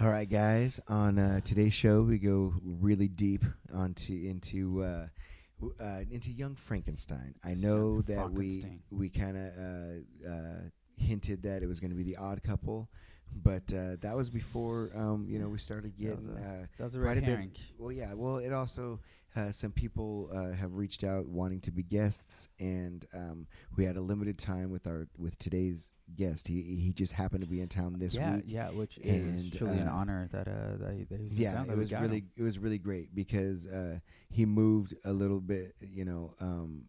All right, guys. On uh, today's show, we go really deep onto into uh, w- uh, into Young Frankenstein. I know that we Frankenstein. we kind of uh, uh, hinted that it was going to be the Odd Couple, but uh, that was before um, you know we started That was getting. a- uh, That was a quite a bit- well, yeah. Well, it also uh, some people uh, have reached out wanting to be guests, and um, we had a limited time with our with today's guest. He he just happened to be in town this yeah, week. yeah, which is truly an uh, honor that uh that, he- that he's in Yeah, it was really him. it was really great because uh, he moved a little bit, you know, um,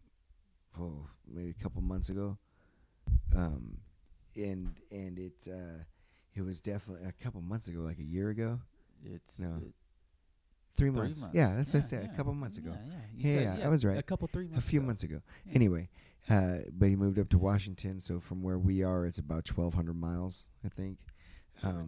oh, maybe a couple months ago, um, and and it uh, it was definitely a couple months ago, like a year ago, It's no, it- three, three months. months. Yeah, that's what I said. yeah. A couple months ago. Yeah, yeah, Yeah, said, yeah, I was right. A couple three months. a few ago. months ago. Yeah. Anyway, uh, but he moved up to Washington, so from where we are, it's about twelve hundred miles, I think. Um.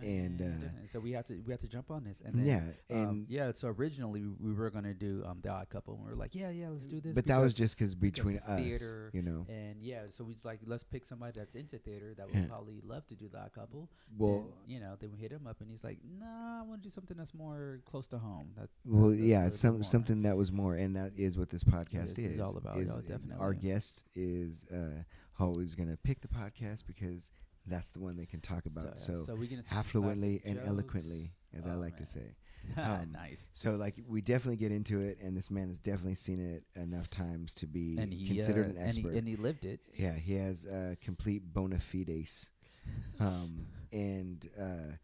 Yeah, and, uh, yeah. so we had to we had to jump on this, and then, yeah, um, and yeah. So originally we, we were gonna do um the Odd Couple, and we were like, yeah, yeah, let's do this. but that was just because between us, theater you know. and yeah, so we was like, let's pick somebody that's into theater that would Yeah. probably love to do the Odd Couple. Well, and, you know, then we hit him up, and he's like, nah, I want to do something that's more close to home. That, Well, that- yeah, some something that was more, and that is what this podcast This is. is all about, is yeah, Our guest is uh, always going to pick the podcast because that's the one they can talk about so, yeah, so we can see some affluently and jokes. eloquently, as I Oh, like to say. Um, nice. So, like, we definitely get into it, and this man has definitely seen it enough times to be And he considered uh, an and expert. he, and he lived it. yeah, he has uh, complete bona fides. Um, and uh,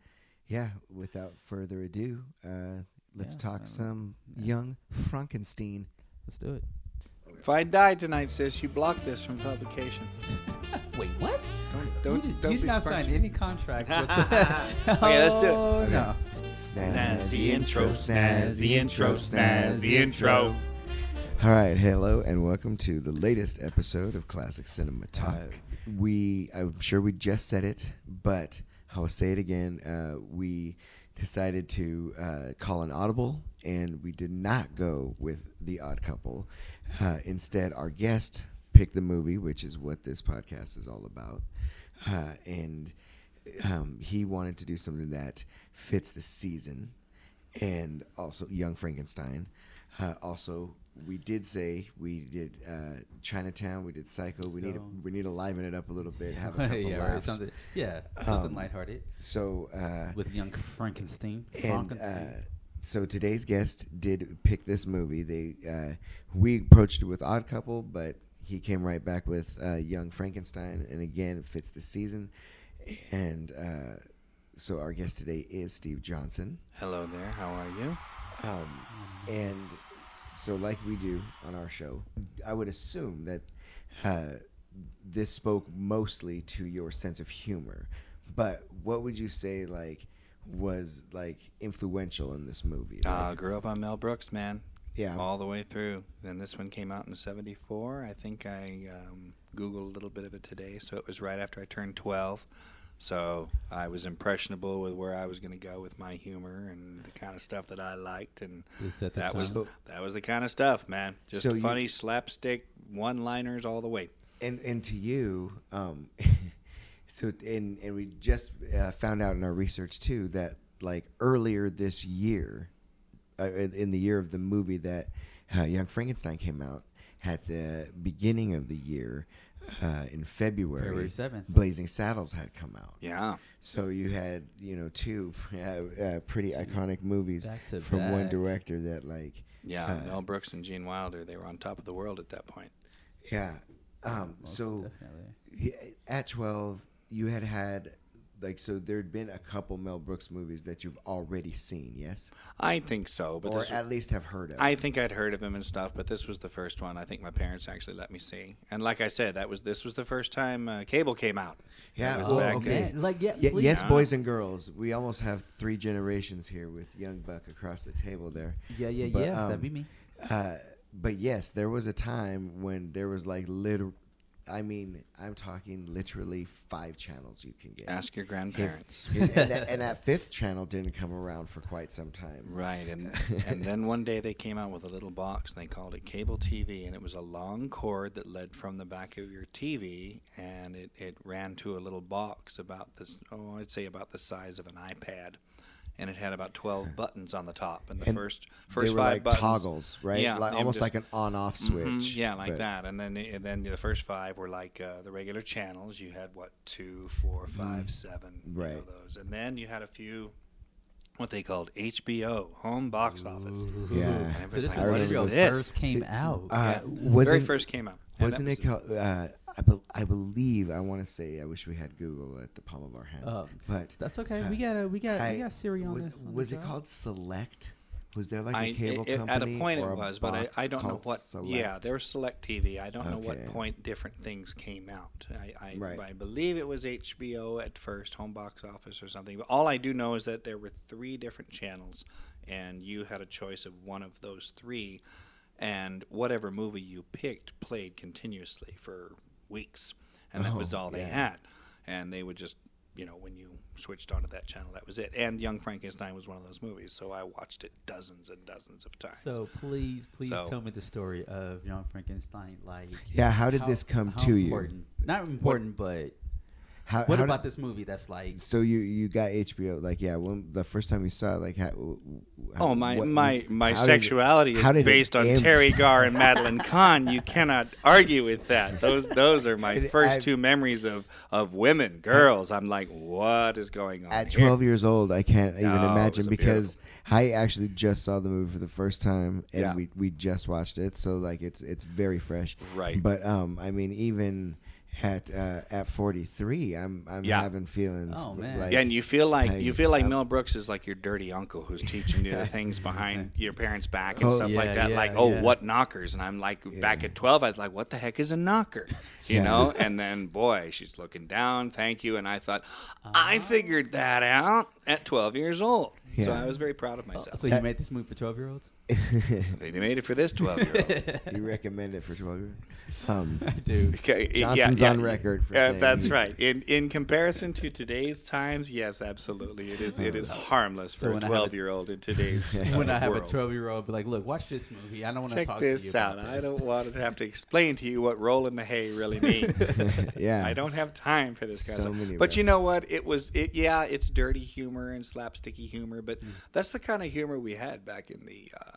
yeah, without further ado, uh, let's Yeah, talk um, some yeah. young Frankenstein. Let's do it. If I die tonight, sis, you block this from publication. Wait, what? Don't don't you did, don't you be did not surprised. sign any contracts. Okay, let's do it. Oh, Okay. no. Snazzy intro, snazzy intro, snazzy intro. All right, hello, and welcome to the latest episode of Classic Cinema Talk. we, I'm sure we just said it, but I will say it again. Uh, we decided to uh, call an audible, and we did not go with The Odd Couple. Uh, instead, our guest picked the movie, which is what this podcast is all about, uh, and um, he wanted to do something that fits the season and also Young Frankenstein. Uh, also, we did say we did uh, Chinatown, we did Psycho. We need to, we need to liven it up a little bit, have a couple yeah, right, laughs. something, yeah, something Um, lighthearted So, uh, with young Frankenstein. and Frankenstein. uh, so today's guest did pick this movie. They uh, we approached it with Odd Couple, but he came right back with uh, Young Frankenstein, and again it fits the season. And uh, so our guest today is Steve Johnson. Hello there. How are you? Um, and so, like we do on our show, I would assume that uh, this spoke mostly to your sense of humor. But what would you say, like, was like influential in this movie? Uh, grew up on Mel Brooks, man. Yeah, All the way through. Then this one came out in '74. I think I um, googled a little bit of it today, so it was right after I turned 12. So I was impressionable with where I was going to go with my humor and the kind of stuff that I liked, and This at the that was time. that was the kind of stuff, man. Just So you- funny slapstick one-liners all the way. and and to you, um, so and and we just uh, found out in our research too that like earlier this year, uh, in, in the year of the movie that uh, Young Frankenstein came out, at the beginning of the year, uh, in February, February 7th. Blazing Saddles had come out. Yeah. So you had you know two uh, uh, pretty iconic movies Back from one director that like Yeah, Uh, Mel Brooks and Gene Wilder, they were on top of the world at that point. yeah. Um, Most so definitely. At 12 you had had like so there'd been a couple mel brooks movies that you've already seen yes I think so, but or this, at least have heard of I think I'd heard of him and stuff, but this was the first one I think my parents actually let me see. And like I said, that was this was the first time uh, cable came out. yeah That was oh, back okay then. Like, yeah, Ye- yes boys and girls we almost have three generations here with young buck across the table there Yeah, yeah, But, yeah. um, that'd be me. uh, but yes there was a time when there was like liter- I mean, I'm talking literally five channels you can get. Ask your If- grandparents. and, that, and that fifth channel didn't come around for quite some time. Right, and and then one day they came out with a little box and they called it cable TV, and it was a long cord that led from the back of your TV, and it, it ran to a little box about this, oh, I'd say about the size of an iPad, and it had about twelve buttons on the top, and the And first They first were five like buttons, toggles, right? Yeah, like, almost just- like an on-off switch. Mhm, yeah, like but- that, and then and then the first five were like uh, the regular channels. You had what two, four, five, seven, you know, Mm. Those, and then you had a few. What they called HBO, home box office. Yeah. And So this like, I is what when is this? first came out. Uh, very wasn't first came out. And wasn't it called? Uh, I, be, I believe I want to say I wish we had Google at the palm of our hands, Um, but That's okay. uh, we got a we got I- we got Siri on was, the. on the was it job. called Select? Was there like I- a cable it- company? at a point it or a was, but I, I don't know called what. Yeah, there was Select TV. I don't know what point different things came out. I, I, Right. I believe it was HBO at first, home box office or something. But all I do know is that there were three different channels, and you had a choice of one of those three, and whatever movie you picked played continuously for weeks, and that was Oh, all they yeah. had. And they would just, you know, when you switched onto that channel, that was it. And Young Frankenstein was one of those movies, so I watched it dozens and dozens of times. So please, please So- tell me the story of Young Frankenstein. Like, Yeah, how did this come how to you? Not important, but How, what how about did- this movie that's like? So you you got HBO like yeah when the first time you saw it like how, w- w- how Oh my what- my my how did it- sexuality how is did it based on? Teri Garr and Madeline Kahn. You cannot argue with that. Those those are my first I- two memories of of women, girls. I'm like, what is going on At here? 12 years old, I can't even No, it imagine was a because I actually just saw the movie for the first time and Yeah. we, we just watched it, so like it's it's very fresh. Right. But um, I mean, even at uh, at 43, I'm I'm Yeah. having feelings. Oh, man. Like, Yeah, and you feel like I- you feel like I- Mel Brooks is like your dirty uncle who's teaching you the things behind your parents' back and Oh, stuff like that. yeah, like, oh, yeah. what knockers? And I'm like, back at 12, I was like, what the heck is a knocker? You Yeah. know? And then, boy, she's looking down. Thank you. And I thought, I figured that out at 12 years old. So I was very proud of myself. so you made this movie for twelve year olds? they made it for this 12 year old. you recommend it for 12 years? Um, I do. Okay, yeah, Johnson's yeah, on record for yeah, saying- that's right. In in comparison to today's times, yes, absolutely, it is. It is harmless So for a when I have a- twelve year old in today's uh, when I have world. a twelve year old, be like, look, watch this movie. I don't want to Check talk to you this out. I don't want to have to explain to you what roll in the hay really means. yeah. I don't have time for this kind So of many stuff. But you know what? It was it. Yeah, it's dirty humor and slapsticky humor, but Mm. that's the kind of humor we had back in the uh,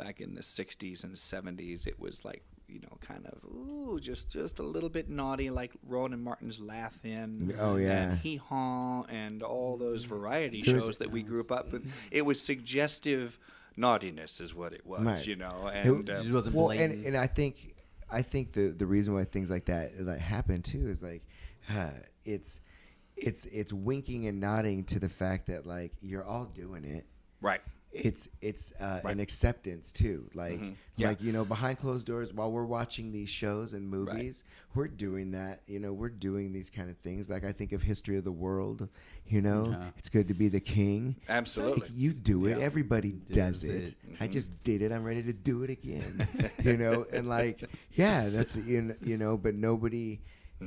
back in the '60s and '70s. It was like you know, kind of ooh, just just a little bit naughty, like Rowan and Martin's Laugh In. Oh, yeah. and Hee Haw, and all those variety There was- shows that we grew up with. It was suggestive naughtiness, is what it was. Right. You know, and It um, wasn't well, blatant. and, and I think I think the the reason why things like that like happen too is like uh, it's it's it's winking and nodding to the fact that like you're all doing it. right. It's it's uh, Right. an acceptance too. Like Mhm. Yeah. like you know behind closed doors while we're watching these shows and movies, we're doing that. You know we're doing these kind of things. Like I think of History of the World. You know Yeah. it's good to be the king. It's like, Absolutely. you do it. Yeah. Everybody does Does it. it. I Mhm. just did it. I'm ready to do it again. you know, and like, yeah, that's you know, you know but nobody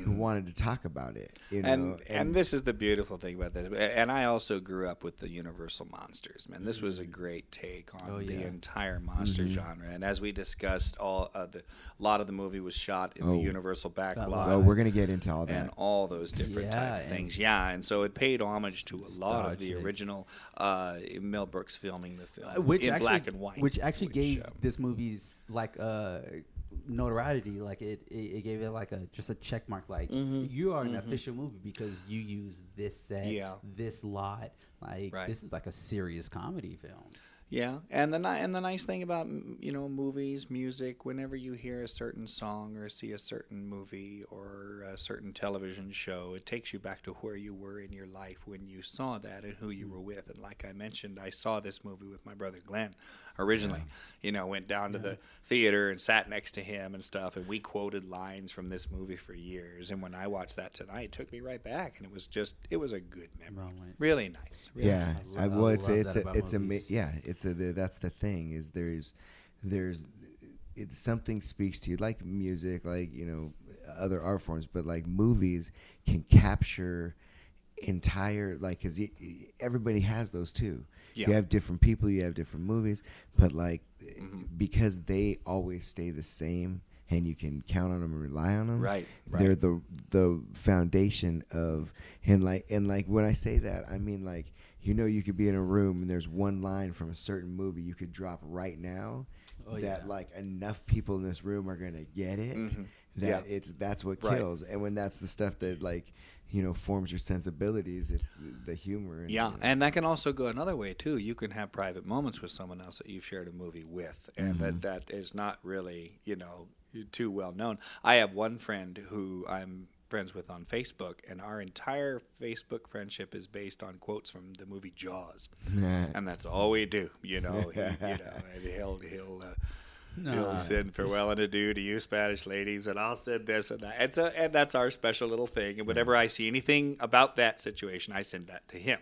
wanted to talk about it. You know, Mm-hmm. and, and this is the beautiful thing about this. And I also grew up with the Universal monsters. Man, this was a great take on Oh, the entire monster Mm-hmm. genre. And as we discussed, all uh, the a lot of the movie was shot in Oh. the Universal backlot. oh, we're gonna get into all that and all those different Yeah, type of things. Yeah, and so it paid homage to a lot of the Nostalgic. original uh, Mel Brooks filming the film Uh, which in actually, black and white, which actually gave um, this movie's like uh notoriety. Like it, it, it gave it like a just a check mark. Like Mhm. you are an Mhm. official movie because you use this set, Yeah. this lot. Like Right. this is like a serious comedy film. Yeah, and the ni- and the nice thing about you know movies, music, whenever you hear a certain song or see a certain movie or a certain television show, it takes you back to where you were in your life when you saw that and who you were with. And like I mentioned, I saw this movie with my brother Glenn originally. You know, went down to the theater and sat next to him and stuff, and we quoted lines from this movie for years. And when I watched that tonight, it took me right back, and it was just it was a good memory, really nice. Really yeah, nice. I, I well, it's love it's a, about it's a ma- yeah, it's a the, that's the thing is there's there's it's something speaks to you like music, like you know, other art forms, but like movies can capture entire like because everybody has those too. Yeah. You have different people, you have different movies, but like Mhm. because they always stay the same and you can count on them and rely on them. Right, They're the the foundation of and like and like when I say that, I mean like you know you could be in a room and there's one line from a certain movie you could drop right now Oh, that yeah. like enough people in this room are gonna get it Mhm. that Yeah. it's that's what Right. kills and when that's the stuff that like you know forms your sensibilities it's the, humor and, Yeah, you know. and that can also go another way too. You can have private moments with someone else that you've shared a movie with, and Mm-hmm. that that is not really you know too well known. I have one friend who I'm friends with on Facebook, and our entire Facebook friendship is based on quotes from the movie Jaws, and that's all we do. You know, he, you know, he'll he'll. Uh, He'll Nah. send farewell and adieu to you Spanish ladies, and I'll send this and that. And so, and that's our special little thing. And whenever I see anything about that situation, I send that to him.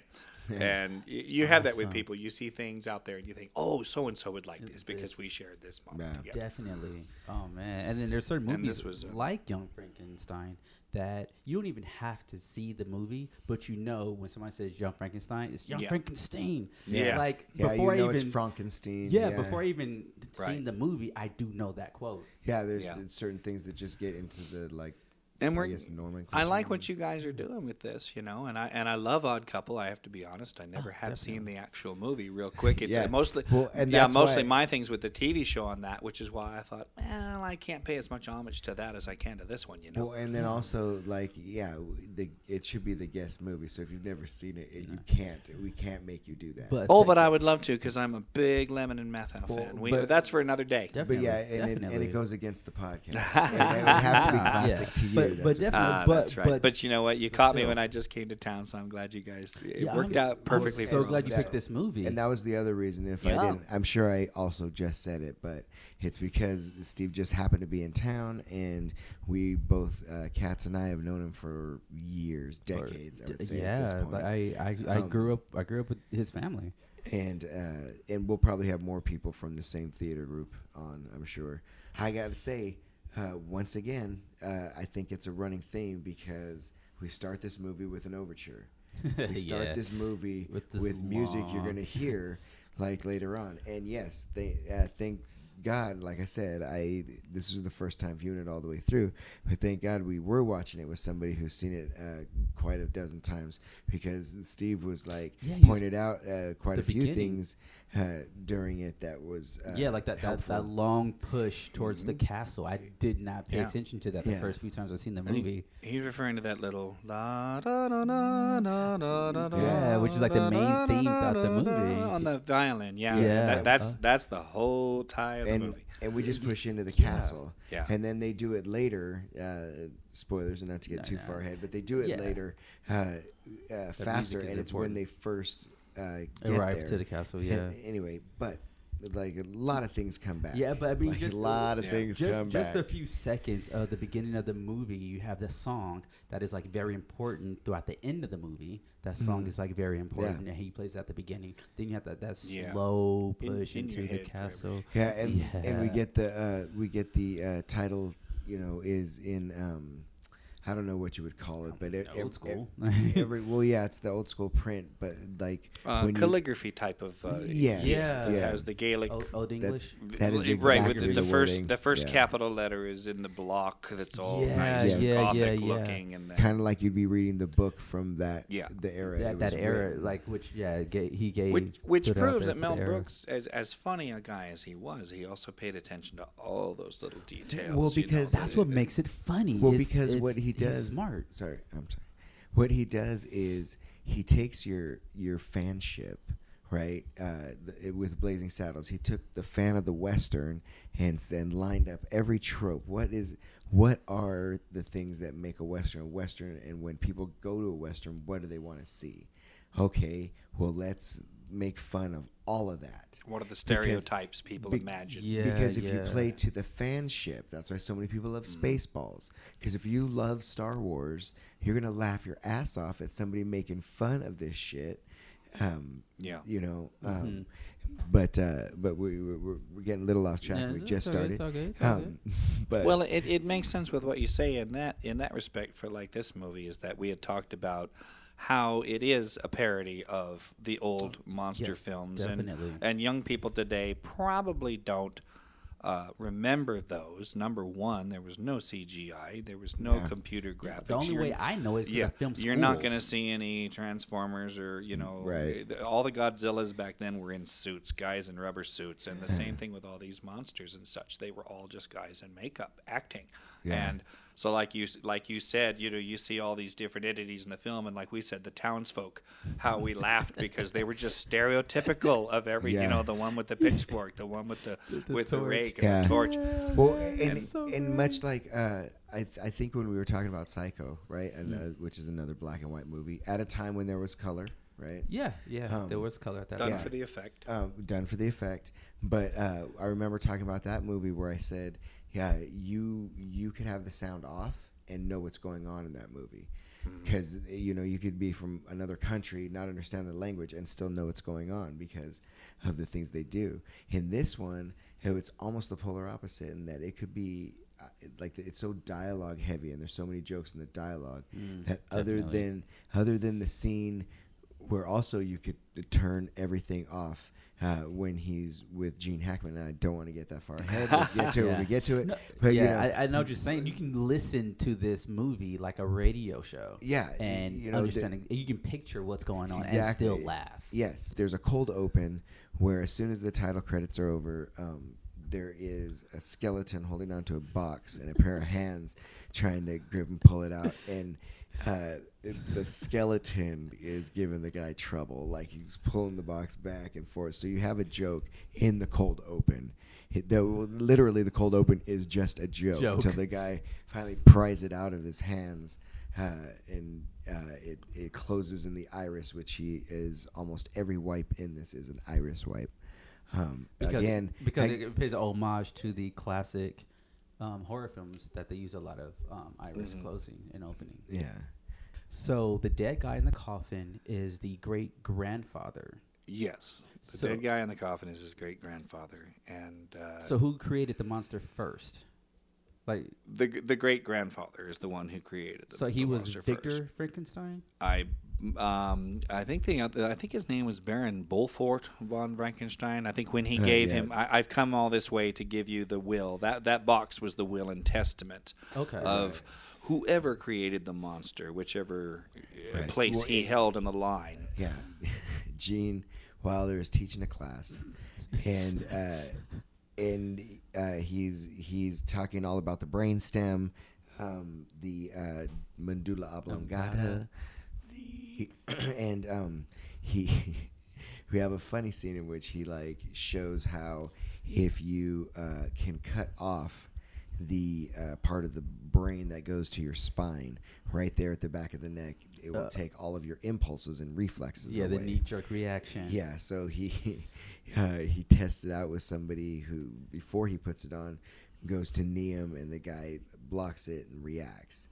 And y- you have that with people. You see things out there, and you think, "Oh, so and so would like this because we shared this moment Yeah. together." Definitely. Oh man. And then there's certain movies was, uh, like Young Frankenstein that you don't even have to see the movie, but you know when somebody says Young Frankenstein, it's Young Yeah. Frankenstein. Yeah. Like yeah before you know I even it's Frankenstein yeah, before I even Right. seen the movie, I do know that quote. yeah there's Yeah. certain things that just get into the like and we're guess nomenclature. I like what you guys are doing with this, you know, and I and I love Odd Couple. I have to be honest; I never Oh, have seen the actual movie. Real quick, it's Yeah. uh, mostly Well, and yeah, mostly my things with the TV show on that, which is why I thought, well, I can't pay as much homage to that as I can to this one, you know. Well, and then also like yeah, the it should be the guest movie. So if you've never seen it, it you can't. We can't make you do that. But Oh, but I would love to because I'm a big Lemmon and Matthau Well, fan. We, but- that's for another day. but yeah, and it, and it goes against the podcast. and it would have to be classic Yeah. to you. But- That's but definitely- Ah, but- that's right. But, but- you know what? You but caught me when I just came to town, so I'm glad you guys. It Yeah, worked I'm- out perfectly. I'm so for glad you picked this movie. And that was the other reason. If I didn't, I'm sure I also just said it, but it's because Steve just happened to be in town, and we both, uh, Katz and I, have known him for years, Or- decades. Would say yeah, at this point. but I I, I Um, grew up I grew up with his family. and uh, and we'll probably have more people from the same theater group on. I'm sure. I got to say, uh, once again, uh, I think it's a running theme because we start this movie with an overture. We start Yeah. this movie With with, this music you're gonna hear like later on. And yes, they uh, thank God. Like I said, I this was the first time viewing it all the way through, but thank God we were watching it with somebody who's seen it uh, quite a dozen times because Steve was like Yeah, pointed out uh, quite a few beginning. things during it that was uh, yeah, like that, that that long push towards the castle. I did not pay Yeah. attention to that the Yeah. first few times I've seen the And he- movie. He's referring to that little la da da da da da da da. Yeah, which is like the main da, theme da, throughout the da, da, movie. on the violin. Yeah, Yeah. That, that's Uh, that's the whole tie of the movie. and we just push into the castle, Yeah. and then they do it later. Uh, spoilers, and not to get No, too no. far ahead, but they do it Yeah. later, uh, uh, faster, music is and it's when they first uh, get Arrive there. to the castle, And yeah. anyway, but like a lot of things come back. Yeah, but I mean, like, just a lot of yeah. things just, come just back. a few seconds of the beginning of the movie, you have the song that is like very important throughout the end of the movie. That song Mhm. is like very important, Yeah. and he plays at the beginning. Then you have that that Yeah. slow In- push in into your the head forever. castle. Yeah, and and we get the uh, we get the uh, title. You know, is in um, I don't know what you would call it, but it, Old ev- school. ev- every well, yeah, it's the old school print, but like Uh, when you- calligraphy type of. Uh, Yes, Yeah. that yeah. has the Gaelic. Old, Old English. That is right. exactly With the, the the first, wording. the first Yeah. capital letter is in the block. That's all Yeah, nice, yeah, yeah, gothic yeah. looking, and kind of like you'd be reading the book from that Yeah. the era that that era, written. like which yeah, ga- he gave which which proves that Mel. Brooks, as as funny a guy as he was, he also paid attention to all those little details. Well, you know, because- That's what makes it funny. well because what he he's does smart. sorry i'm sorry. What he does is he takes your your fanship right uh, the, with blazing saddles. He took the fan of the western and then lined up every trope. What is what are the things that make a western a western and when people go to a western what do they want to see? Okay well let's make fun of all of that What are the stereotypes people be- imagine? Yeah, because if you play to the fanship, that's why so many people love Mm. Spaceballs. Because if you love Star Wars, you're gonna laugh your ass off at somebody making fun of this shit. Um, Yeah. you know. Um, Mhm. But uh, but we we're, we're, we're getting a little off track. Yeah, we just okay, started. it's okay, it's. Um, but well, it, it makes sense with what you say in that in that respect for like this movie is that we had talked about how it is a parody of the old monster Yes, films definitely. and and young people today probably don't uh, remember those. Number one, there was no CGI, there was no Yeah. computer graphics. The only You're- way I know is because yeah, I filmed you're school. not going to see any Transformers or you know, Right. all the Godzillas back then were in suits, guys in rubber suits, and the same thing with all these monsters and such. They were all just guys in makeup acting, Yeah. and so like you like you said, you know, you see all these different entities in the film, and like we said, the townsfolk, how we laughed because they were just stereotypical of every, Yeah. you know, the one with the pitchfork, the one with the, the with the torch. rake and Yeah. the torch. Well, and, so and much like uh, I, th- I think when we were talking about Psycho, right, and uh, which is another black and white movie, at a time when there was color, right, Yeah, yeah. Um, there was color at that Done time. Yeah. for the effect. um, done for the effect. But uh, I remember talking about that movie where I said, yeah, you you could have the sound off and know what's going on in that movie. Because you know you could be from another country, not understand the language, and still know what's going on because of the things they do. In this one, it's almost the polar opposite in that it could be uh, like it's so dialogue heavy, and there's so many jokes in the dialogue Mm, that other definitely. than other than the scene where also you could turn everything off uh, when he's with Gene Hackman, and I don't want to get that far ahead. We'll get to it when we get to it. No, but yeah, you know, I, I know what you're saying. You can listen to this movie like a radio show. Yeah, and you know, the- you can picture what's going on and Exactly. still laugh. yes, there's a cold open where as soon as the title credits are over, um, there is a skeleton holding onto a box and a pair of hands trying to grip and pull it out, and uh, the skeleton is giving the guy trouble, like he's pulling the box back and forth. So you have a joke in the cold open. It, the, literally, the cold open is just a joke, Joke. until the guy finally pries it out of his hands, uh, and uh, it it closes in the iris, which he is almost every wipe in this is an iris wipe. Um, Because, again, because I- it pays homage to the classic um, horror films that they use a lot of um, iris Mhm. closing and opening. yeah, So the dead guy in the coffin is the great grandfather. Yes, the So- dead guy in the coffin is his great grandfather, and uh, So who created the monster first? Like, the the great grandfather is the one who created. The, so he the was Victor first. Frankenstein. I um I think the I think his name was Baron Beaufort von Frankenstein. I think when he Uh, gave yeah. him, I, I've come all this way to give you the will. That that box was the will and testament Okay. of whoever created the monster, whichever uh, Right. place Well, he it- held in the line. yeah. Gene Wilder is teaching a class, and uh, and uh, he's he's talking all about the brainstem, um, the uh, medulla oblongata, the and um, he we have a funny scene in which he like shows how if you uh, can cut off the uh, part of the brain that goes to your spine right there at the back of the neck it will Uh, take all of your impulses and reflexes Yeah, the knee jerk reaction. Yeah, so he uh, he tested it out with somebody who before he puts it on goes to knee him and the guy blocks it and reacts.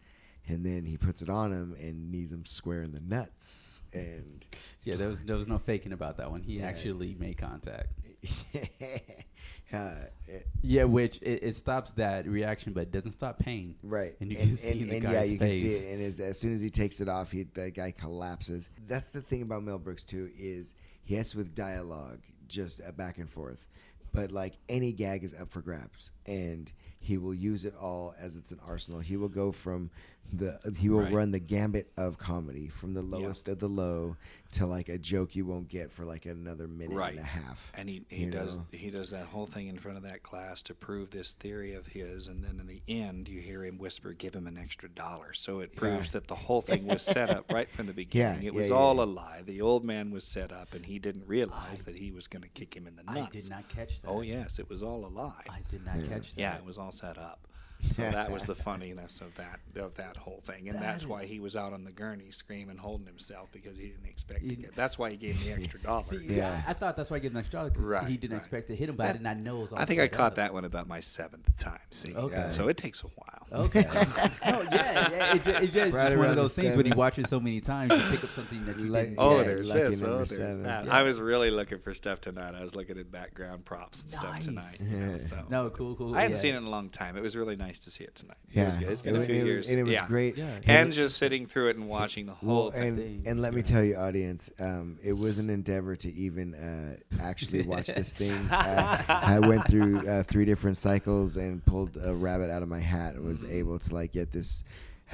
And then he puts it on him and knees him square in the nuts and Yeah, there was there was no faking about that one. He Yeah. actually made contact. uh, it- Yeah, which it, it stops that reaction, but it doesn't stop pain. Right, And you and, see and, the and yeah, guy's you can see it. And as, as soon as he takes it off, he the guy collapses. That's the thing about Mel Brooks too is he has with dialogue, just a back and forth, but like any gag is up for grabs, and he will use it all as it's an arsenal. He will go from the he will Right. run the gambit of comedy from the lowest of the low to like a joke you won't get for like another minute Right. and a half. And he, he does know? he does that whole thing in front of that class to prove this theory of his, and then in the end you hear him whisper, "Give him an extra dollar." So it proves Yeah. that the whole thing was set up right from the beginning. Yeah, it yeah, was yeah, all yeah. a lie. The old man was set up, and he didn't realize I- that he was going to kick him in the nuts. I did not catch oh, that. Oh yes, it was all a lie. I did not Yeah. catch that. yeah, it was all set up. So that was the funniness of that of that whole thing, and That that's is- why he was out on the gurney screaming, holding himself because he didn't expect to He- get. That's why he gave him the extra dollar. See, Yeah. yeah, I, I thought that's why he gave him an extra dollar 'cause Right, he didn't right. expect to hit him, but I That- did not know it was all I think I caught up. that one about my seventh time. See, Okay. so it takes a while. Okay. no, oh, yeah, yeah. It, ju- it just, Right just one of those things when you seven. watch it so many times, you pick up something that you Like- didn't. Oh, Yeah, there's lucky this. number Oh, there's seven. that. Yeah. I was really looking for stuff tonight. I was looking at background props and stuff tonight. you know, Yeah. so. No, cool, cool. I hadn't seen it in a long time. It was really nice to see it tonight. Yeah, It was good. It's been It a few it years. and it was yeah. great. Yeah. And And just sitting through it and watching the Well, whole and, thing. and was let me tell you, audience, um, it was an endeavor to even uh, actually watch this thing. Uh, I went through uh, three different cycles and pulled a rabbit out of my hat and was able to like get this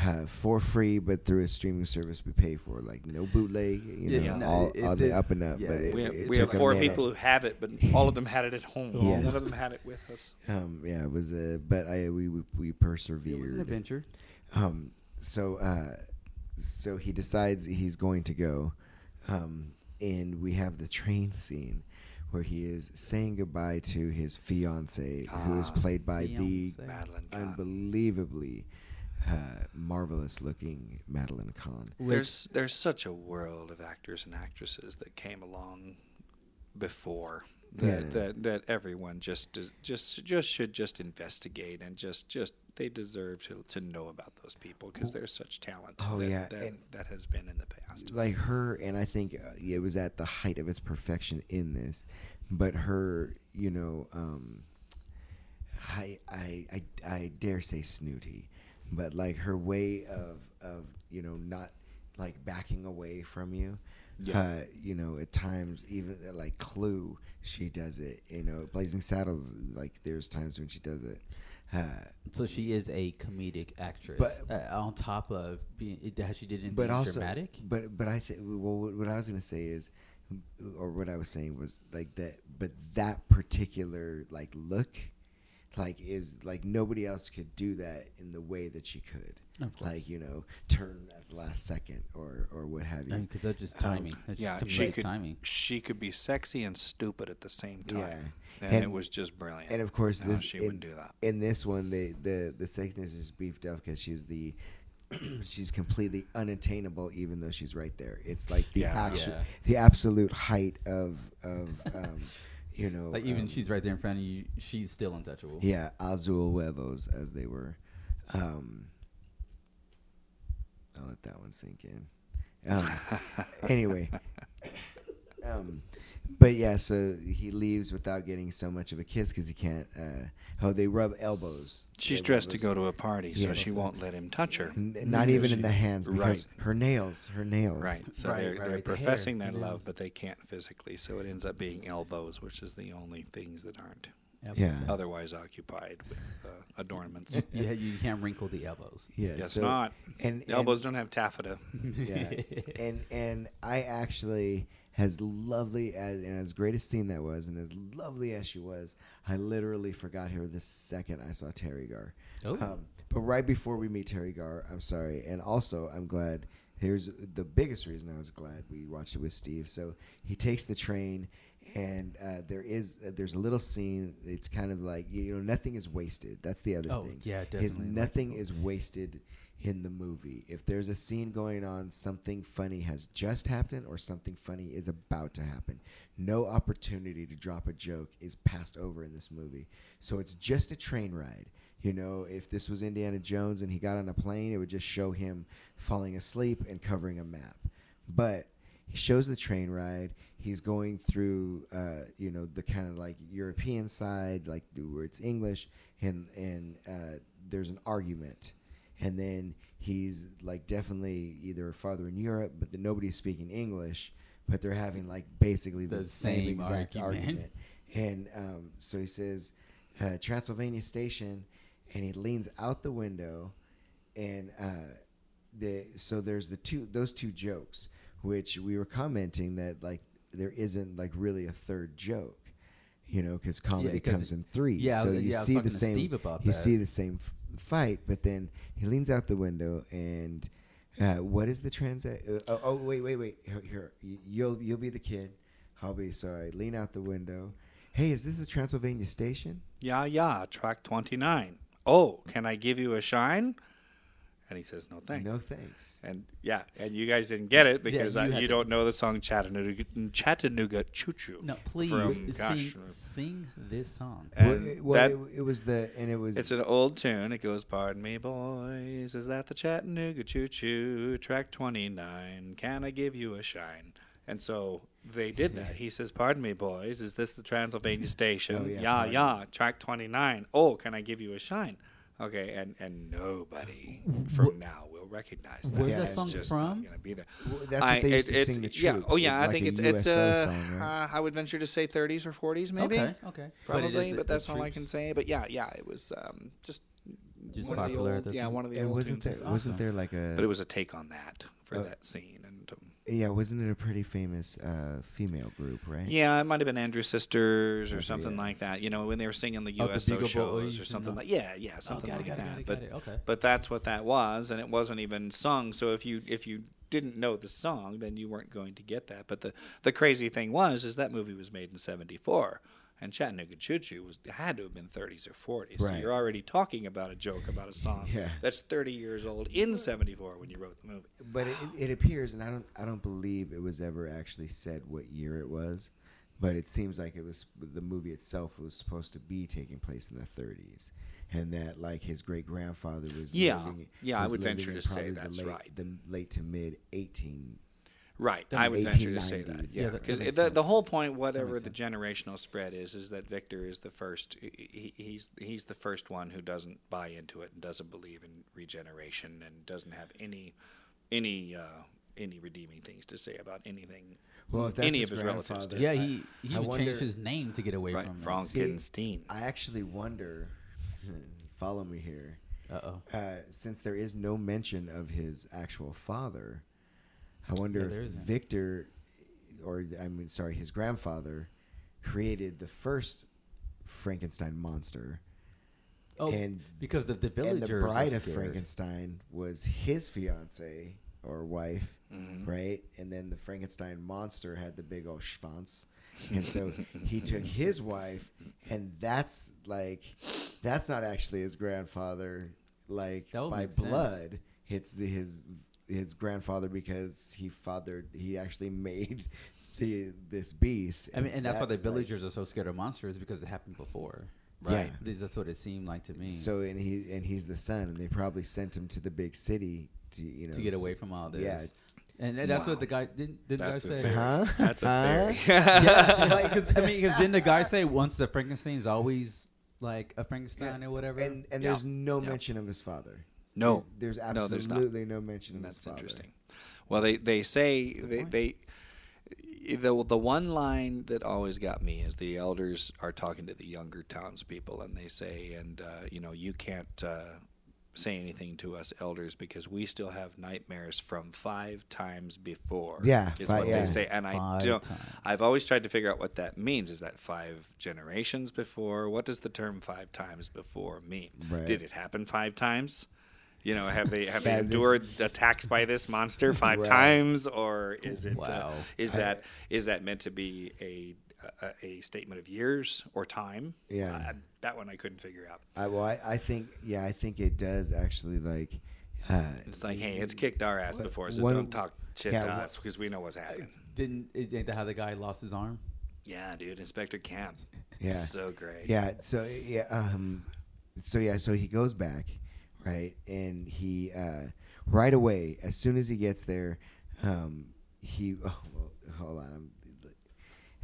uh, for free, but through a streaming service we pay for, like no bootleg, you Yeah, know, no, all, it- all it the did- up and up. yeah, but it, we have, it we have took a four minute. people who have it, but all of them had it at home. Yes. None of them had it with us. Um, yeah, it was a, but I we we, we It was an persevered. adventure. Um, so uh, so he decides he's going to go, um, and we have the train scene where he is saying goodbye to his fiance, who is Ah, played by the Madeline Kahn. unbelievably uh, marvelous looking Madeline Kahn. There's there's such a world of actors and actresses that came along before that Yeah. that, that everyone just does- just just should just investigate and just just they deserve to, to know about those people because there's such talent Oh, that, yeah, that, and- that has been in the past. like her and i think uh, it was at the height of its perfection in this but her you know um i i i, I dare say snooty but like her way of of you know not like backing away from you Yeah. uh, you know at times even uh, like clue she does it you know blazing saddles like there's times when she does it uh, So she is a comedic actress. But- uh, on top of being, it, she did anything but also dramatic? but but i think well what, what i was going to say is or what i was saying was like that but that particular like look like is like nobody else could do that in the way that she could like you know turn at the last second or or what have you Because that's just Um, timing. that's yeah, just she could timing. she could be sexy and stupid at the same time, Yeah. and, And- it was just brilliant. and of course No, this she in, wouldn't do that. in this one the the the sexiness is beefed up because she's the she's completely unattainable even though she's right there it's like the Yeah. actual Yeah. the absolute height of of um you know Like even um, she's right there in front of you, she's still untouchable. yeah azul huevos as they were um i'll let that one sink in um, anyway um but yeah so he leaves without getting so much of a kiss because he can't uh oh they rub elbows She's They dressed rub to go to a party, so Yes. she won't let him touch her. N- not even in the hands because Right. her nails her nails Right. So Right, they're, right, they're right, professing the their love, but they can't physically. So it ends up being elbows, which is the only things that aren't Yeah. otherwise occupied with uh, adornments. yeah, you can't wrinkle the elbows. yeah Guess so- not. and, and elbows don't have taffeta. yeah and and i actually as lovely as and as great a scene that was and as lovely as she was i literally forgot her the second i saw teri garr. Oh. um, but right before we meet teri garr i'm sorry and also i'm glad here's the biggest reason i was glad we watched it with steve. So he takes the train and uh, there is uh, there's a little scene it's kind of like you know nothing is wasted. That's the other Oh, thing. yeah, definitely, like- nothing is wasted in the movie. If there's a scene going on, something funny has just happened or something funny is about to happen. No opportunity to drop a joke is passed over in this movie. So it's just a train ride. You know, if this was Indiana Jones and he got on a plane, it would just show him falling asleep and covering a map. But he shows the train ride. He's going through, uh, you know, the kind of like European side, like where it's English, and and uh, there's an argument, and then he's like definitely either farther in Europe, but the, nobody's speaking English, but they're having like basically the, The same, same exact argument. argument, and um, so he says uh, Transylvania Station, and he leans out the window, and uh, the so there's the two those two jokes which we were commenting that like there isn't like really a third joke you know because comedy 'cause comes it- in threes yeah, so you yeah, see the same you that. see the same fight but then he leans out the window and uh, what is the transit uh, oh, oh wait wait wait. Here, here. You'll you'll be the kid. I'll be sorry. Lean out the window. Hey is this the transylvania station? Yeah, yeah, track 29. Oh, can I give you a shine? And he says, "No thanks." No thanks. And yeah, and you guys didn't get it because you uh, had you don't know the song Chattanooga, Chattanooga Choo Choo. No, please From, sing, gosh, sing this song. Well, and it, well, that- it, it was the and it was It's an old tune. It goes, "Pardon me, boys, is that the Chattanooga Choo Choo? Track 29. Can I give you a shine?" And so they did that. He says, "Pardon me, boys, is this the Transylvania station? Oh, yeah, yeah, yeah. Track 29. Oh, can I give you a shine?" Okay, and and nobody from now will recognize that. Where's that song just from? Gonna be there. Well, that's what I- they used it- to sing the yeah. troops. Oh yeah, It's I like think a it's it's USO uh, song, right? uh, I would venture to say 30s or 40s maybe. Okay, okay. But Probably, is but, the- that's the all I can say. But yeah, yeah, it was um, just Just one of the popular at old- the yeah, one of the and old wasn't there tunes. wasn't awesome. there like a But it was a take on that for Uh, that scene, and yeah wasn't it a pretty famous uh, female group right yeah, it might have been Andrews Sisters or something yeah. like that. You know, when they were singing the Oh, the USO Beagle shows or something the- like yeah, yeah, Oh, something got like it, that. it, but it. Okay. but that's what that was, and it wasn't even sung. So if you if you didn't know the song, then you weren't going to get that. But the the crazy thing was, is that movie was made in '74, and Chattanooga Choo Choo was had to have been 30s or 40s. So you're already talking about a joke about a song Yeah. that's 30 years old in '74 when you wrote the movie. but it, it appears and I don't I don't believe it was ever actually said what year it was but it seems like it was the movie itself was supposed to be taking place in the 30s and that like his great grandfather was Yeah. living, Yeah, I would venture to say that's late, right. the late to mid 18 Right, I would venture to say that. Yeah, Yeah, because that makes the, the whole point, whatever the generational spread is, is that Victor is the first. He, he's he's the first one who doesn't buy into it and doesn't believe in regeneration and doesn't have any any uh, any redeeming things to say about anything. well if that's any his of his relatives did. Yeah, he he I wonder- changed his name to get away Right, from. Frankenstein. I actually wonder follow me here Uh oh. uh, since there is no mention of his actual father, I wonder Yeah, if. Victor, or I mean, sorry, his grandfather, created the first Frankenstein monster, Oh, and because the the villagers and the bride of. Frankenstein was his fiance or wife, Mhm. right? And then the Frankenstein monster had the big old schwanz. And so he took his wife, and that's like, that's not actually his grandfather, like by make sense. blood. It's the, his his grandfather because he fathered. He actually made the this beast. I mean, and that's why that, the like, villagers are so scared of monsters because it happened before. Right. This- That's what it seemed like to me. So and he and he's the son, and they probably sent him to the big city to you know to get away from all this. Yeah. And, and that's Wow. what the guy didn't. Did the guy That's a say? Huh? That's a Huh? theory. yeah, because I mean, because didn't the guy say once the Frankenstein's always like a Frankenstein or whatever? And and Yeah. there's no Yeah. mention of his father. No, there's, there's No, absolutely no, mention of his that's father. interesting. Well, they they say they, they the the one line that always got me is the elders are talking to the younger townspeople, and they say, and uh, you know, you can't uh, say anything to us elders because we still have nightmares from five times before. Yeah, is fi- what yeah. they say, and I Five don't. times. I've always tried to figure out what that means. Is that five generations before? What does the term five times before mean? Right. Did it happen five times? You know, have they have they this- endured attacks by this monster five Right. times, or is it uh, Wow. is I- that is that meant to be a a, a statement of years or time? Yeah. Uh, that one I couldn't figure out. I, well, I, I think yeah, I think it does actually like. Uh, It's like, hey, it's kicked our ass before, so One- don't talk shit yeah, to one- us because we know what's happening. didn't is ain't that how the guy lost his arm? Yeah, dude, Inspector Kemp. Yeah. so great. Yeah. So yeah. Um. So yeah. So he goes back, right, and he uh, right away as soon as he gets there, um, he. Oh, well, hold on. I'm,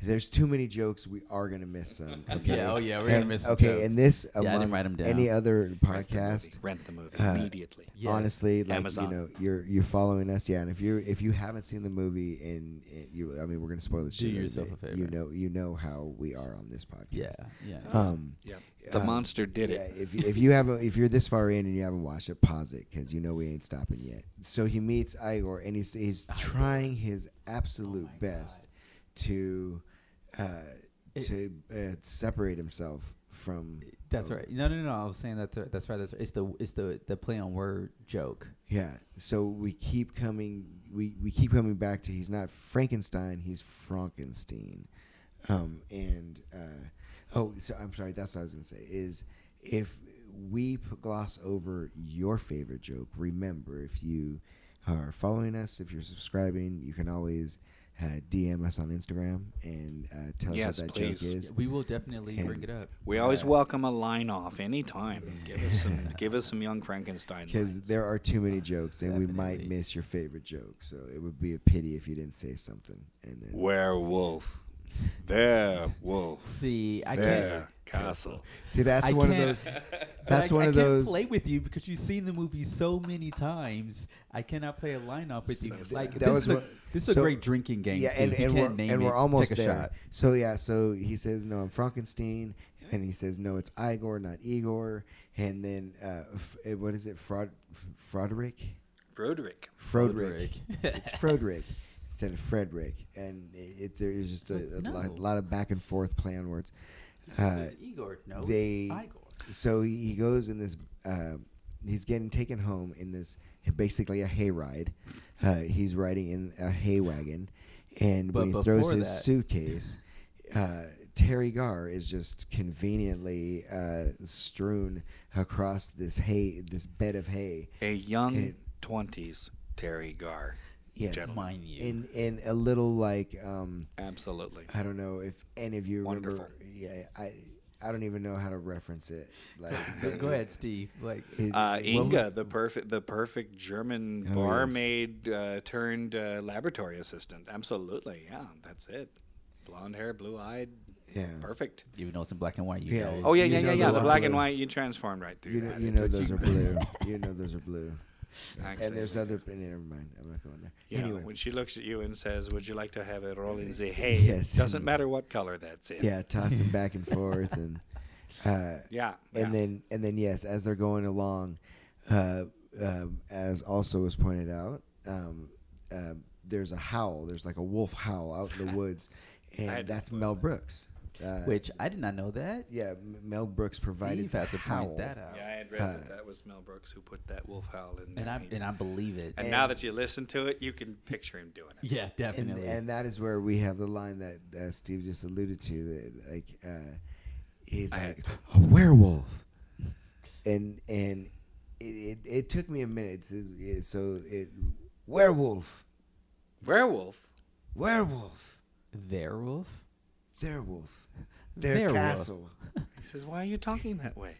there's too many jokes. We are gonna miss some. Okay? Yeah, oh yeah, we're gonna miss some Okay, jokes. and this I didn't among write 'em down. any other Rent the movie. podcast. Rent the movie Uh, immediately. Yes. Honestly, like Amazon. you know, you're you're following us, yeah. And if you are if you haven't seen the movie, and, and you, I mean, we're gonna spoil the shit. out of yourself it, a favor. You know, you know how we are on this podcast. Yeah, yeah. Um. Yeah, the uh, monster did yeah, it. if you- if you haven't if you're this far in and you haven't watched it, pause it because you know we ain't stopping yet. So he meets Igor and he's he's trying his absolute Oh my best to uh, It- to uh, separate himself from. That's right. No, no, no. I was saying that. That's right. That's right. It's the it's the the play on word joke. Yeah. So we keep coming we, we keep coming back to he's not Frankenstein, he's Fronkensteen. Um and uh oh so I'm sorry, that's what I was gonna say, is if we p- gloss over your favorite joke. Remember, if you are following us, if you're subscribing, you can always uh, DM us on Instagram and uh, tell Yes, us what that please. joke is. We will definitely bring it up. We always Uh, welcome a line off anytime. Give us some, give us some young Frankenstein. Because there are too many jokes, and we might miss your favorite joke. So it would be a pity if you didn't say something. And then werewolf, there wolf, See, I there can't. castle. see, that's I one of those. That's I, one I of can't those. play with you because you've seen the movie so many times. I cannot play a line off with you. So Like. That this was is a, this is a great drinking game. Yeah, too. and, and we're name and it, we're almost take a there. shot. So yeah, so he says no, I'm Fronkensteen, and he says no, it's Igor, not Igor, and then uh, f- eh, what is it, Fraud, Froderick, Broderick. Froderick, it's Froderick instead of Frederick, and it, it there's just a, a No. lot, lot of back and forth play on words. Uh, Igor, no, they- Igor. so he he goes in this. Uh, he's getting taken home in this basically a hayride. Uh, he's riding in a hay wagon, and when he throws his that- suitcase, uh, Teri Garr is just conveniently uh, strewn across this hay, this bed of hay. A young twenties Teri Garr. Yes, Gentlemen. Mind you. in in a little like um, Absolutely. I don't know if any of you remember. Wonderful. Yeah, I I don't even know how to reference it. Like, Go- Go ahead, Steve. Like, Uh, Inga, was- the perfect, the perfect German Oh, yes. barmaid uh, turned uh, laboratory assistant. Absolutely, yeah, that's it. Blonde hair, blue eyed, Yeah. perfect. even though it's in black and white, you Yeah. Oh know. yeah, You yeah, yeah, yeah. those The are black and white, you transformed right through You know, that. you know those are blue. you know those are blue. Actually, And there's other. Never mind. I'm not going there. you know, anyway, when she looks at you and says, "Would you like to have a roll in the hay?" Yes. doesn't matter what color that's in. yeah, tossing back and forth, and uh, yeah, and yeah. then and then yes, as they're going along, uh, um, as also was pointed out, um, uh, there's a howl. There's like a wolf howl out in the woods, and that's Mel. Brooks. Uh, Which I did not know that. yeah, Mel Brooks provided Steve the had to howl. point that out. yeah, I had read Uh, that that was Mel Brooks who put that wolf howl in there. And I and I believe it. and and- now that you listen to it, you can picture him doing it. yeah, definitely. and that is where we have the line that uh, Steve just alluded to. That like uh, he's I like a werewolf, and and it, it, it took me a minute. To, so it werewolf, Werewolf. werewolf, Werewolf. Their wolf, their Werewolf. castle. He says, "Why are you talking that way?"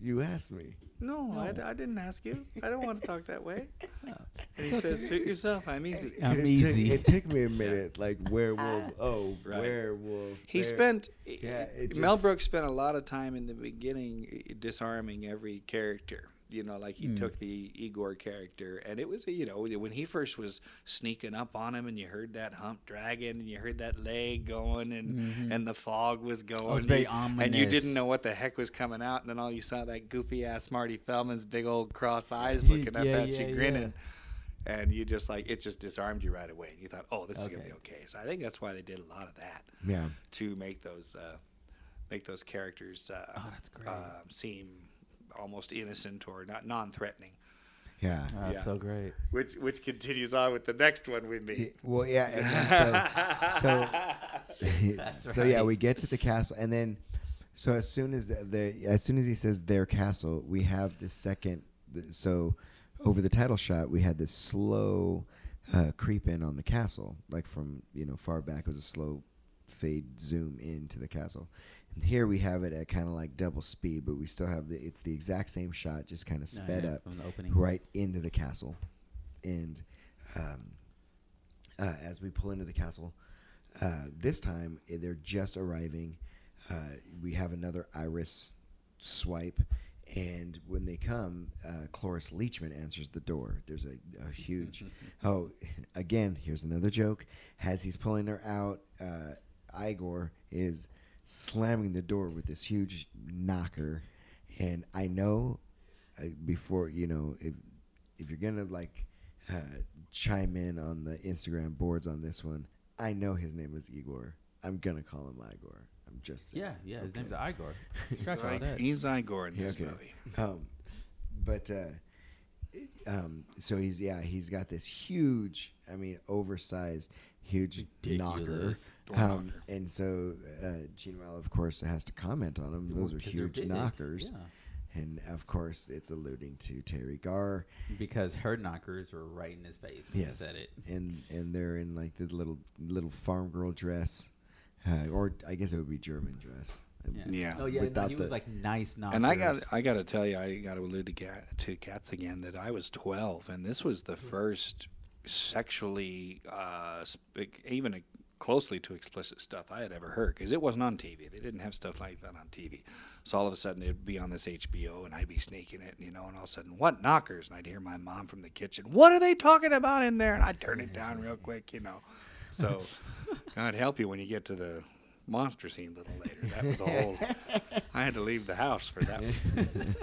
You asked me. No, I, No. I didn't ask you. I don't want to talk that way. Oh. And he says, "Suit yourself. I'm easy." I'm it easy. Took, it took me a minute. Like werewolf. Oh, Right. werewolf. He were- spent Yeah, Mel Brooks spent a lot of time in the beginning disarming every character. You know, like he Hmm. took the Igor character, and it was you know when he first was sneaking up on him, and you heard that hump dragging, and you heard that leg going, and and the fog was going. Mm-hmm. was very you- And you didn't know what the heck was coming out, and then all you saw that goofy ass Marty Feldman's big old cross eyes Yeah, looking up yeah, at you, yeah, grinning. And you just like it just disarmed you right away. And you thought, "Oh, this is gonna be Okay. okay." So I think that's why they did a lot of that Yeah. to make those uh, make those characters uh, Oh, that's great. Uh, seem almost innocent or not non-threatening. Yeah. Oh, Yeah. so great. Which which continues on with the next one we Yeah, meet. Well, yeah. And then so, so, so yeah, we get to the castle, and then, so as soon as the, the as soon as he says their castle, we have the second. The, so, over the title shot, we had this slow uh, creep in on the castle, like from you know far back. It was a slow fade zoom into the castle. And here we have it at kind of like double speed, but we still have the it's the exact same shot, just kind of sped yeah, up from the opening. right into the castle. And um, uh, as we pull into the castle, uh, this time eh, they're just arriving. Uh, we have another iris swipe, and when they come, uh, Cloris Leachman answers the door. There's a, a huge. oh, again, here's another joke. As he's pulling her out, uh, Igor is slamming the door with this huge knocker, and I know uh, before you know if if you're gonna like uh, chime in on the Instagram boards on this one, I know his name is Igor. I'm gonna call him Igor. I'm just saying. Yeah, yeah. His Okay. name's Igor. Scratch all Right? that. He's Igor in Yeah, this okay. movie. Um, but uh, um, so he's yeah he's got this huge, I mean oversized, huge knocker. Ridiculous. Door Um, and so uh, Gene Wilder, of course, has to comment on them. Those are Because they're huge knockers. Yeah. and of course it's alluding to Teri Garr. because her knockers were right in his face when he said it. and and they're in like the little little farm girl dress, uh, or I guess it would be German dress. Yeah. Oh yeah. No, Without he was like nice knockers. And I got I got to tell you, I got to allude to, Cat, to cats again that I was 12, and this was the first sexually, uh, even closely to explicit stuff I had ever heard because it wasn't on TV. They didn't have stuff like that on TV. So all of a sudden it'd be on this HBO, and I'd be sneaking it, you know, and all of a sudden, what knockers? And I'd hear my mom from the kitchen, what are they talking about in there? And I'd turn it down real quick, you know. So God help you when you get to the monster scene a little later. That was a whole. I had to leave the house for that. one.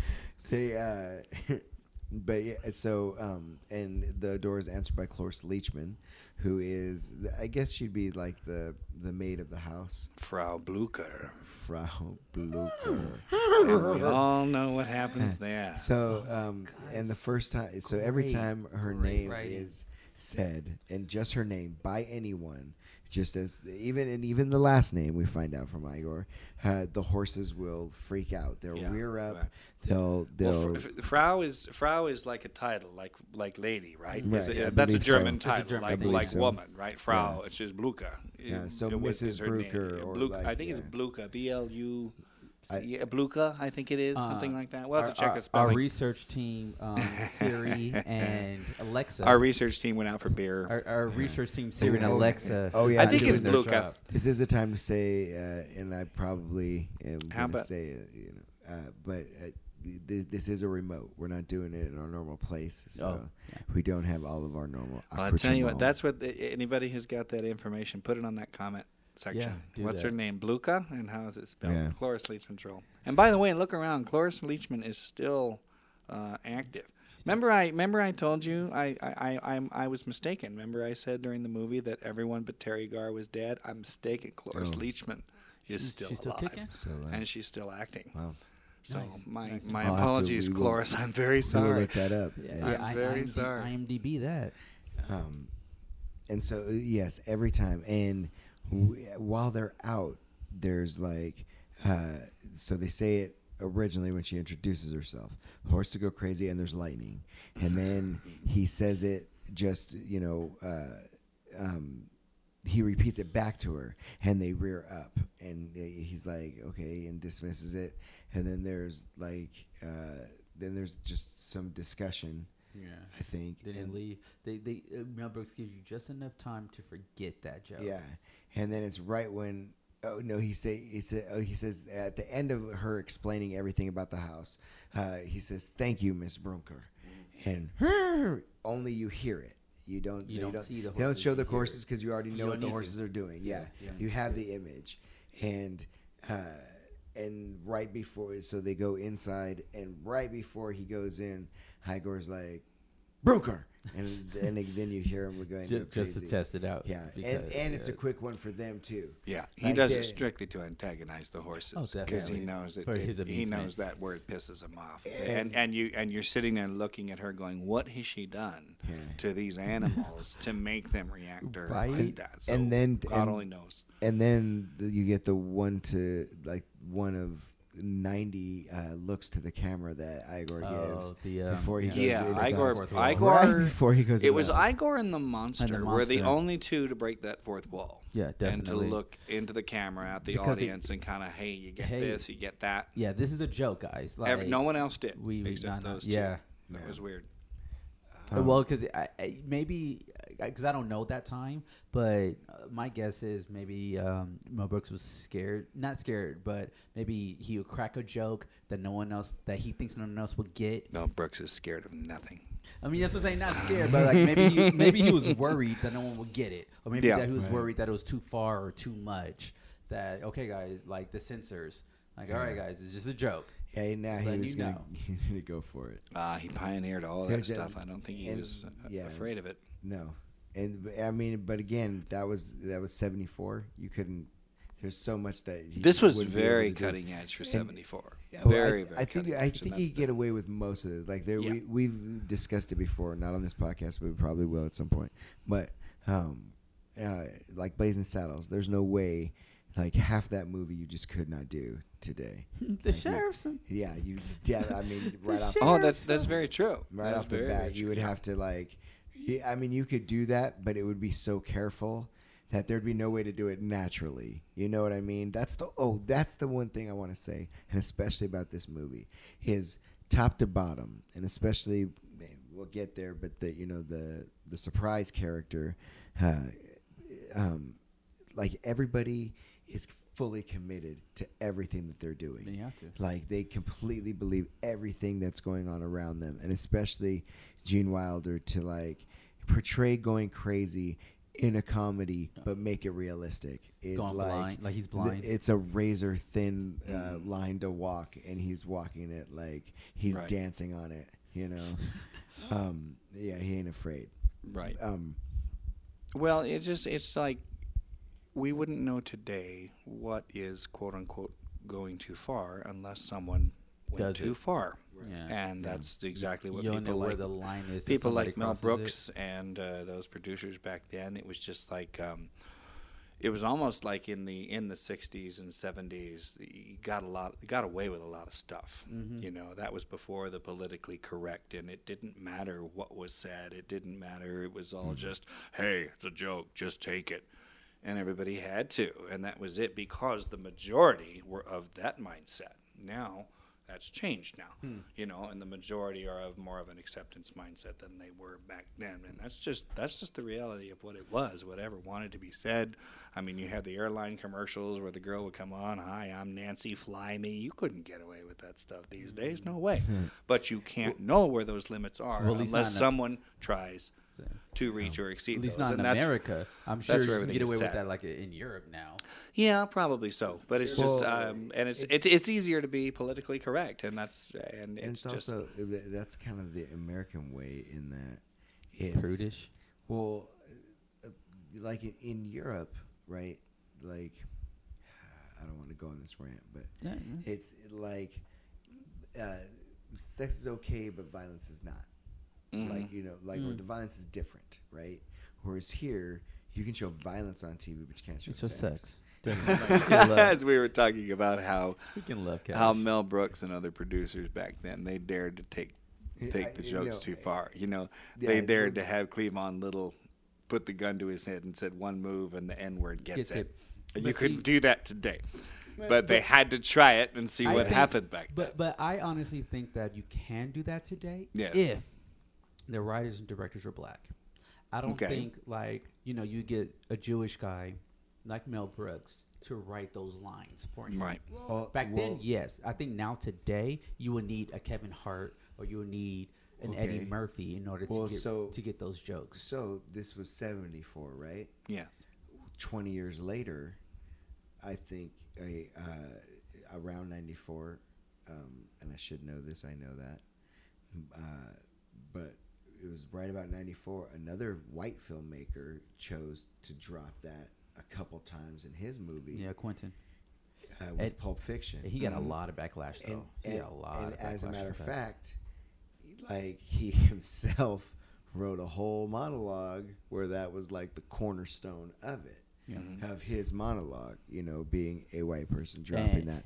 they, uh, but yeah, so um, and the door is answered by Cloris Leachman, who is I guess she'd be like the the maid of the house, Frau Blucher. Frau Blucher. And we all know what happens there. So, um, and the first time, so every Great, time her great name writing. is said, and just her name by anyone, just as even and even the last name we find out from Igor, uh, the horses will freak out. They'll Yeah, rear up. right. They'll they'll. Well, fr- Frau is Frau is like a title, like like lady, right? Right, Is it- I that's a believe so. German a title, German like like so. woman, right? Frau, it's just Blucher. Yeah, so it Mrs. is her name. Brucker Yeah, or Blucher. like- I think it's yeah. Blucher, B L U. I- Yeah, Blucher, I think it is something Uh, like that. We'll have our, to check our- the Our research team, um, Siri and Alexa. Our research team went out for beer. our, our research team, Siri and Oh, Alexa. oh, yeah, I think doing it's their Blucher. job. This is the time to say, uh, and I probably am going to say it, you know, uh, but uh, th- th- this is a remote. We're not doing it in our normal place, so Oh, yeah. we don't have all of our normal. Well, I tell you what, that's what the, anybody who's got that information, put it on that comment section. do What's that. her name? Bluka, and how is it spelled? Yeah. Cloris Leachman's role. And by the way, look around. Cloris Leachman is still uh, active. Remember, I remember I told you I I, I I'm, I was mistaken. Remember, I said during the movie that everyone but Teri Garr was dead. I'm mistaken. Cloris Oh. Leachman is She's- still she's still alive, kicking? So, uh, and she's still acting. wow. So Nice, my nice. my I'll have apologies, we will- Cloris. I'm very We will sorry. look that up. Yeah, yes. yeah, I, very IMD, sorry. IMDb that. Um, and so uh, yes, every time, and w- while they're out, there's like, uh, so they say it originally when she introduces herself. Horses go crazy, and there's lightning, and then he says it just you know. Uh, um, he repeats it back to her, and they rear up, and he's like, "Okay," and dismisses it, and then there's like, uh, then there's just some discussion. Yeah. I think. They didn't and- leave. They they uh, Mel Brooks gives you just enough time to forget that joke. Yeah, and then it's right when oh no he say he said oh, he says at the end of her explaining everything about the house, uh, he says thank you Miss Brunker, and only you hear it. You don't. You they don't see the They don't show the horses because you already know don't what the need to. horses are doing. Yeah, Yeah. you have the image, and uh, and right before so they go inside, and right before he goes in, Igor's like. Brunker, and then then you hear him going Ju- go just to test it out. Yeah, and, because, and it's a quick one for them too. Yeah, he Like does it strictly to antagonize the horses Oh, because he knows that For it- his he knows that word pisses him off, and and you and you're sitting there looking at her, going, "What has she done Yeah. to these animals to make them react or Right. like that?" So And then- God and- only knows. And then you get the one to like one of ninety uh, looks to the camera that Igor Oh, gives the, um, before he yeah. goes Yeah, into the Igor. fourth wall. Igor. Right before he goes. It was house. Igor and the monster, were the monster. only two to break that fourth wall. Yeah, definitely. And to look into the camera at the Because it- audience and kind of, hey, you get Hey. this, you get that. Yeah, this is a joke, guys. Like, Every, no one else did, we- we- except no, no, those two. yeah. that was weird. Uh, well, because I, I, maybe because I don't know that time, but uh, my guess is maybe um, Mel Brooks was scared, not scared, but maybe he would crack a joke that no one else that he thinks no one else would get. Mel Brooks is scared of nothing. I mean, that's what I'm saying, not scared, but like maybe he, maybe he was worried that no one would get it, or maybe Yeah. that he was Right. worried that it was too far or too much. That okay, guys, like the censors, like all right, guys, it's just a joke. Yeah, now Just he was gonna know. he's gonna go for it. Uh, he pioneered all Yeah, that stuff. I don't think he and- was uh, yeah. afraid of it. No, and I mean, but again, that was that was seventy four. You couldn't. There's so much that he This was wouldn't be able very to do. cutting edge for '74. Yeah, well, very, I, very. I think cutting I think and he that's get away with most of it. Like there, Yeah. we we've discussed it before, not on this podcast, but we probably will at some point. But um, uh, like Blazing Saddles, there's no way like half that movie you just could not do today. the Like, you- Yeah, you. Yeah, I mean, right off. Oh, that's that's very true. right That's off the bat, you would have to like. Yeah, I mean, you could do that, but it would be so careful that there'd be no way to do it naturally. You know what I mean? That's the oh, that's the one thing I want to say, and especially about this movie is top to bottom, and especially we'll get there, but the you know the the surprise character, uh, um, like everybody is fully committed to everything that they're doing. Then you have to. Like they completely believe everything that's going on around them, and especially Gene Wilder to like portray going crazy in a comedy, but make it realistic. Is Going like blind, like he's th- blind. It's a razor thin uh, Mhm. line to walk, and he's walking it like he's Right. dancing on it. You know, um, yeah, he ain't afraid. right. Um, Well, it's just it's like we wouldn't know today what is quote unquote going too far unless someone went too it. far. Yeah. And that's exactly what you don't know people where like. the line is. people like Mel crosses it. Brooks and uh, those producers back then, it was just like um, it was almost like in the in the '60s and '70s, you got a lot, got away with a lot of stuff. Mhm. You know, that was before the politically correct, and it didn't matter what was said. It didn't matter. It was all just, hey, it's a joke, just take it. And everybody had to, and that was it because the majority were of that mindset. Now that's changed now, Hmm. you know, and the majority are of more of an acceptance mindset than they were back then, and that's just that's just the reality of what it was. Whatever wanted to be said. I mean, you have the airline commercials where the girl would come on, "Hi, I'm Nancy, fly me." You couldn't get away with that stuff these days, no way. but you can't know where those limits are Well, at least not unless someone tries So, to reach or exceed At least those. not in and that's, America. I'm that's sure where you can get away with that like in Europe now. Yeah, probably so. But it's just, um, and it's, it's- it's it's easier to be politically correct, and that's and and it's, it's, just also th- that's kind of the American way in that it's Prudish. Well, uh, uh, like in, in Europe, right? Like, I don't want to go on this rant, but Yeah, yeah. it's like uh, sex is okay, but violence is not. Mhm. Like you know, like where Mm. the violence is different, right? Whereas here, you can show violence on TV, but you can't show It's sex. sex. As we were talking about how We can love cash. how Mel Brooks and other producers back then they dared to take take I- the you jokes know, too far. You know, they dared well- to have Cleavon Little put the gun to his head and said one move and the N word gets, Gets it. it. And But you couldn't do that today. But- But, they had to try it and see I what think- happened back then. But but I honestly think that you can do that today Yes. if the writers and directors are black. I don't Okay. think like you know you get a Jewish guy like Mel Brooks to write those lines for you. Right. Well, Back then, yes. I think now today you would need a Kevin Hart or you would need an Eddie Murphy in order to get so- to get those jokes. So this was seventy four, right? Yes. 20 years later, I think a, uh, around 94, um, and I should know this, I know that, uh, but it was right about 94, another white filmmaker chose to drop that a couple times in his movie Yeah, Quentin. uh, with Pulp Fiction. He got a Mhm. lot of backlash though. and, he and, got a lot. and as a matter of fact, like he himself wrote a whole monologue where that was like the cornerstone of it Yeah. Mhm. of his monologue, you know, being a white person dropping And that.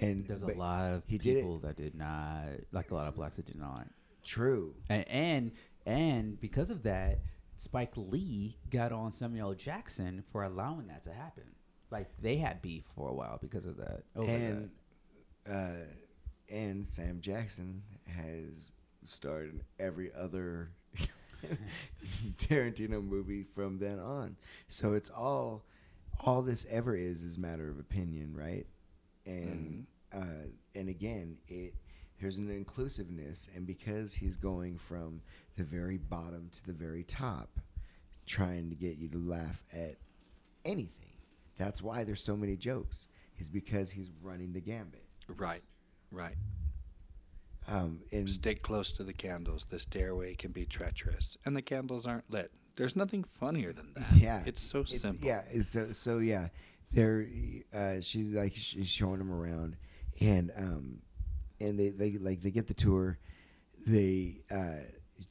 And There's a lot of he did it- people that did not like a lot of blacks that did not. True. and and, and because of that, Spike Lee got on Samuel Jackson for allowing that to happen. Like they had beef for a while because of that. over and uh, and Sam Jackson has starred in every other Tarantino movie from then on. So it's all all this ever is is matter of opinion, right? And uh, and again, it there's an inclusiveness, and because he's going from the very bottom to the very top, trying to get you to laugh at anything. That's why there's so many jokes. Is because he's running the gambit. Right. Right. Um, and Stay close to the candles. The stairway can be treacherous, and the candles aren't lit. There's nothing funnier than that. yeah, It's so it's- simple. Yeah, it's so so yeah. There, uh, she's like she's showing him around, and um, and they they like they get the tour. They uh,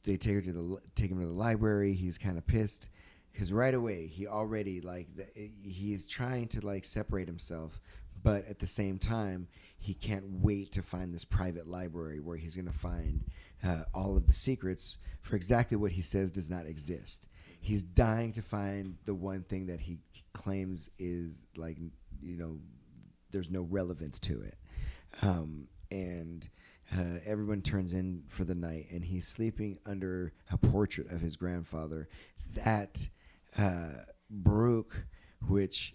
they take her to the take him to the library. He's kind of pissed, because right away he already like the, he's trying to like separate himself, but at the same time he can't wait to find this private library where he's going to find uh, all of the secrets for exactly what he says does not exist. He's dying to find the one thing that he claims is like you know there's no relevance to it, um, and. Uh, everyone turns in for the night, and he's sleeping under a portrait of his grandfather. That uh, Baruch, which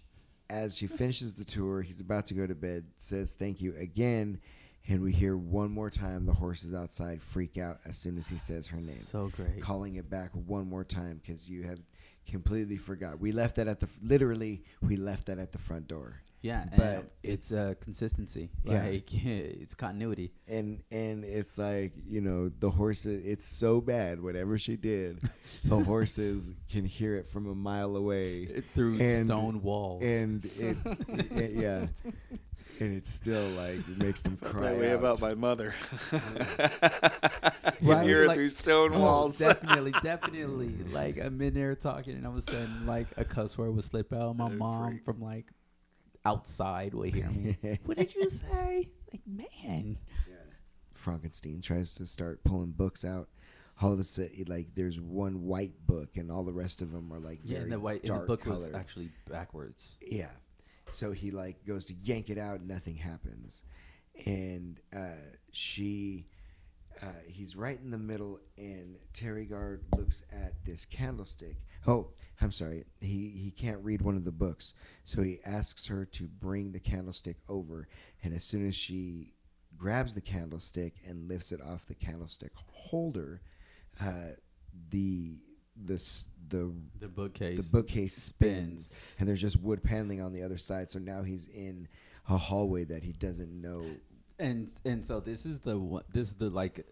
as she finishes the tour, he's about to go to bed, says thank you again. And we hear one more time the horses outside freak out as soon as he says her name. So great. Calling it back one more time because you have completely forgot. We left that at the, literally, we left that at the front door. Yeah, But and it's, it's- uh, consistency. Yeah. Like it's continuity. and and it's like you know the horses it's so bad whatever she did the horses can hear it from a mile away through And- stone walls. and it, it- yeah and it's still like it makes them cry that way out. about my mother. you Right, hear it like- through stone Oh, walls. definitely, definitely. Like I'm in there talking, and all of a sudden, like a cuss word would slip out. My mom from like outside would hear me. what did you say? Like, man. Frankenstein tries to start pulling books out all of a sudden like there's one white book and all the rest of them are like Yeah, very and the white and dark the book colored. was actually backwards. Yeah. So he like goes to yank it out, nothing happens, and uh, she, uh, he's right in the middle, and Teri Garr looks at this candlestick. Oh, I'm sorry, he he can't read one of the books, so he asks her to bring the candlestick over, and as soon as she grabs the candlestick and lifts it off the candlestick holder, uh, the the the The bookcase. the bookcase spins. And there's just wood paneling on the other side. So now he's in a hallway that he doesn't know and and so this is the one this is the like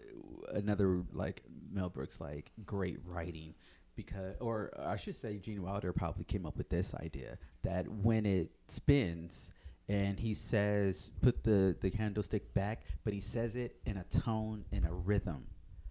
another like Mel Brooks like great writing because or I should say Gene Wilder probably came up with this idea that when it spins and he says put the the candlestick back but he says it in a tone in a rhythm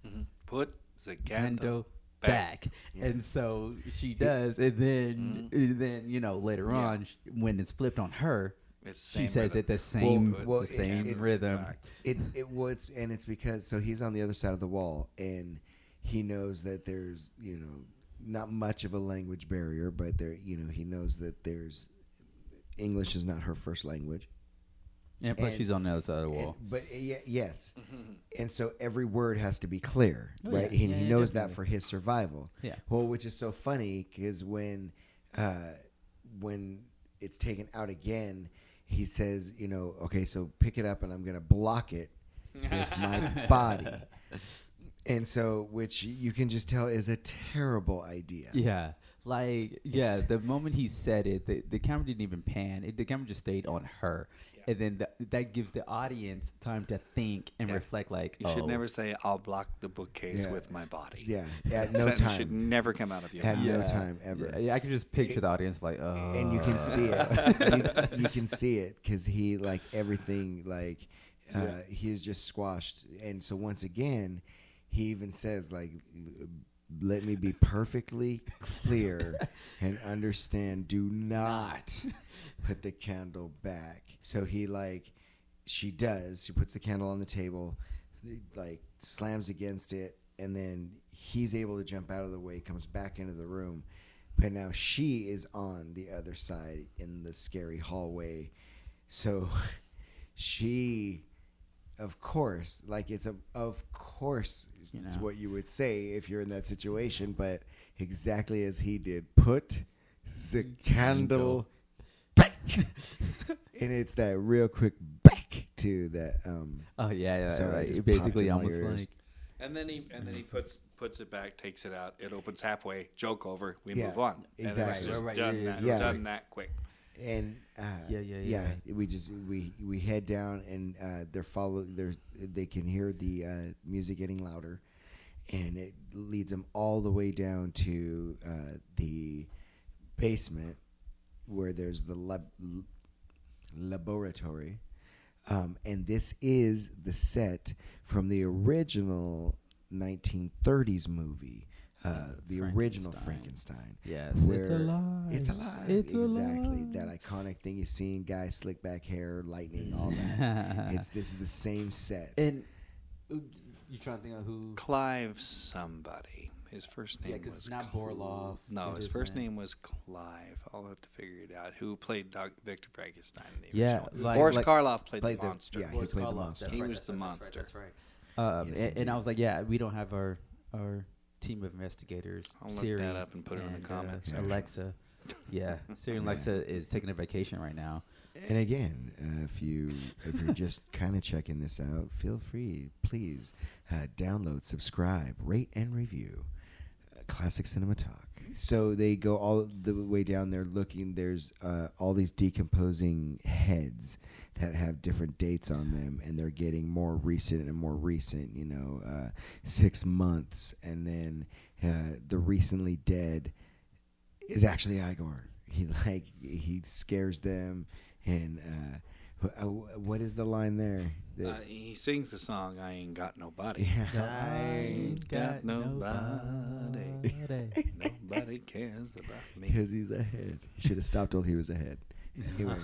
Mhm. Put the candle back, back. and so she does and then and then you know later Yeah. on sh- when it's flipped on her she says rhythm. it the same Put well, the same it's- rhythm back. it it was and it's because so he's on the other side of the wall and he knows that there's you know not much of a language barrier but there you know he knows that there's english is not her first language And plus, And- she's on the other side of the And- wall. but uh, ye- yes, and so every word has to be clear, Oh, right? yeah. He, Yeah, he yeah, knows that for his survival. Yeah. Well, which is so funny because when uh, when it's taken out again, he says, you know, okay, so pick it up and I'm gonna block it with my body. And so, which you can just tell is a terrible idea. Yeah, like yeah. The moment he said it, the, the camera didn't even pan. It, the camera just stayed on her, and then the, that gives the audience time to think and Yeah. reflect. Like, You oh, should never say, "I'll block the bookcase Yeah. with my body." Yeah, at no Sentence time. should never come out of your At mouth. no time ever. Yeah, I can just picture the audience like, oh, and you can see it. you, you can see it because he like everything like uh, he is just squashed. And so once again, he even says like, "Let me be perfectly clear and understand. Do not put the candle back." So he like, she does. She puts the candle on the table, like slams against it, and then he's able to jump out of the way, comes back into the room. But now she is on the other side in the scary hallway. So she, of course, like it's a, of course, You it's know. what you would say if you're in that situation, but exactly as he did, put the candle back. and it's that real quick back to that. Um, oh yeah, yeah. Sorry, I right. just It basically almost ears. like And then he and then he puts puts it back, takes it out. It opens halfway. Joke over. We Yeah, move on. And exactly. it's just Right, right, done, yeah, that, yeah. done that quick. and uh, Yeah, yeah, yeah. We just we we head down and uh, they're follow. They're they can hear the uh, music getting louder, and it leads them all the way down to uh, the basement where there's the lab- laboratory. Um, and this is the set from the original 1930s movie uh, the original Frankenstein. Yes, it's where alive. It's alive. It's exactly alive. that iconic thing you see in guys, slick back hair, lightning, all that. it's this is the same set. and you trying to think of who? Clive somebody. His first name Yeah, 'cause was it's not Cl- Borloff. No, It his first it? name was Clive. I'll have to figure it out. Who played Doc Victor Frankenstein in the Yeah, original? like- Boris like- Karloff played, Played the the- monster. yeah, he Boris played the monster. He right, was the right, monster. That's right. That's right. Um, Yes, and, and I was like, yeah, we don't have our our team of investigators. I'll look that up and put it in the comments Uh. Alexa, yeah, Siri and Alexa is taking a vacation right now. And again, uh, if you if you're just kind of checking this out, feel free, please uh, download, subscribe, rate, and review uh, Classic Cinema Talk. So they go all the way down there looking. There's uh, all these decomposing heads that have different dates on them, and they're getting more recent and more recent. You know, uh, six months, and then uh, the recently dead is actually Igor. He like he scares them, and uh, what is the line there? Uh, he sings the song "I Ain't Got Nobody." yeah, I ain't got nobody. Nobody cares about me. because he's ahead. He should have stopped while he was ahead. Anyway,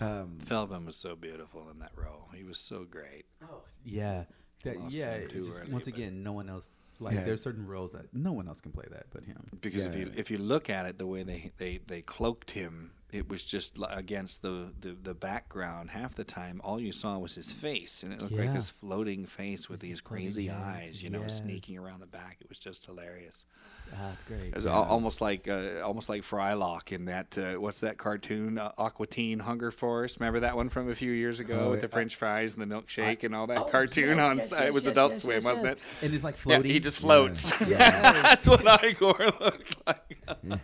um, Feldman was so beautiful in that role. He was so great. Oh, yeah. That, yeah, him it too just- early, once again, no one else. Like Yeah. there's certain roles that no one else can play that but him. Because if you if you look at it, the way they they, they cloaked him, it was just against the, the, the background. Half the time, all you saw was his face, and it looked like Yeah. this floating face with these crazy eyes, you know, sneaking around the back. It was just hilarious. Ah, that's great. It was Yeah. al- almost like uh, almost like Frylock in that uh, what's that cartoon uh, Aqua Teen Hunger Force? Remember that one from a few years ago Oh, with the I- French fries and the milkshake and all that Oh, cartoon yes, on yes, yes, it was Adult Swim, wasn't it? And it's like floating. he just floats. That's what Igor looked like.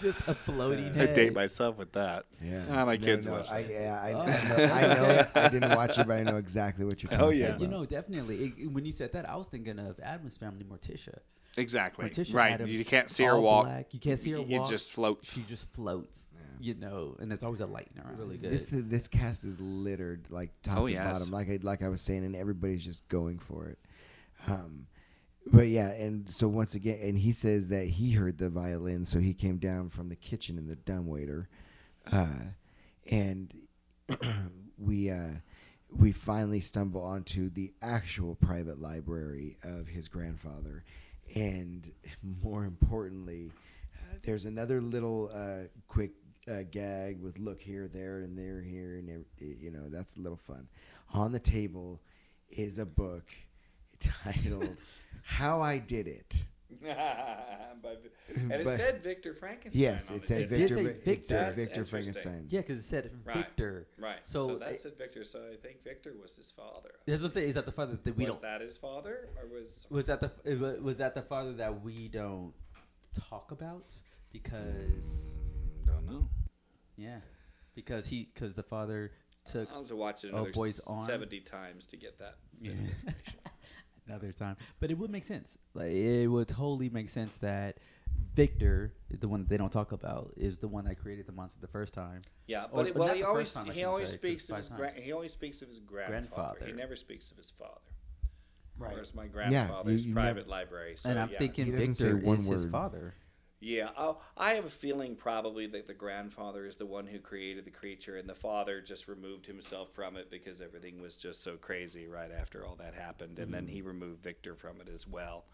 Just a floating I head. date myself with that. yeah, Ah, my No, kids no, watch I, that. yeah, I, Oh. I know. I know. it. I didn't watch it, but I know exactly what you're Oh, talking yeah. about. You know, definitely. It- when you said that, I was thinking of Addams Family, Morticia. Exactly. Morticia right. Addams, you can't see her all walk. black. You can't see her It walk. just floats. She just floats. You know, and there's always a light in her. Really good. This this cast is littered like top Oh, to yes. bottom, like I like I was saying, and everybody's just going for it. Um, but yeah, and so once again, and he says that he heard the violin, so he came down from the kitchen in the dumbwaiter, uh, and we uh, we finally stumble onto the actual private library of his grandfather, and more importantly, uh, there's another little uh, quick uh, gag with look here, there, and there, here, and ev- you know that's a little fun. On the table is a book titled "How I Did It." and it But- said Victor Frankenstein. Yes, on it the said It tip. did Victor. say Vi- It Victor. said That's Victor interesting. Frankenstein. yeah, because it said Right. Victor. Right. So, So, that said Victor. So I think Victor was his father. That's what I'm saying. Is that the father that we was don't? that his father, or was Was that the it was that the father that we don't talk about because don't know. yeah, because he because the father took I'll have to watch it Oh, another boy's s- arm? seventy times to get that. bit of Yeah. information. Another time, but it would make sense. Like it would totally make sense that Victor, the one that they don't talk about, is the one that created the monster the first time. Yeah, Or- but it, or well, he always time, he always say, 'cause speaks of his gra- he always speaks of his grandfather. He never speaks of his father. Right. Whereas my grandfather's you private never- library. So and I'm yeah. thinking He doesn't say Victor one is his father. Yeah, i I have a feeling probably that the grandfather is the one who created the creature, and the father just removed himself from it because everything was just so crazy right after all that happened, and then he removed Victor from it as well.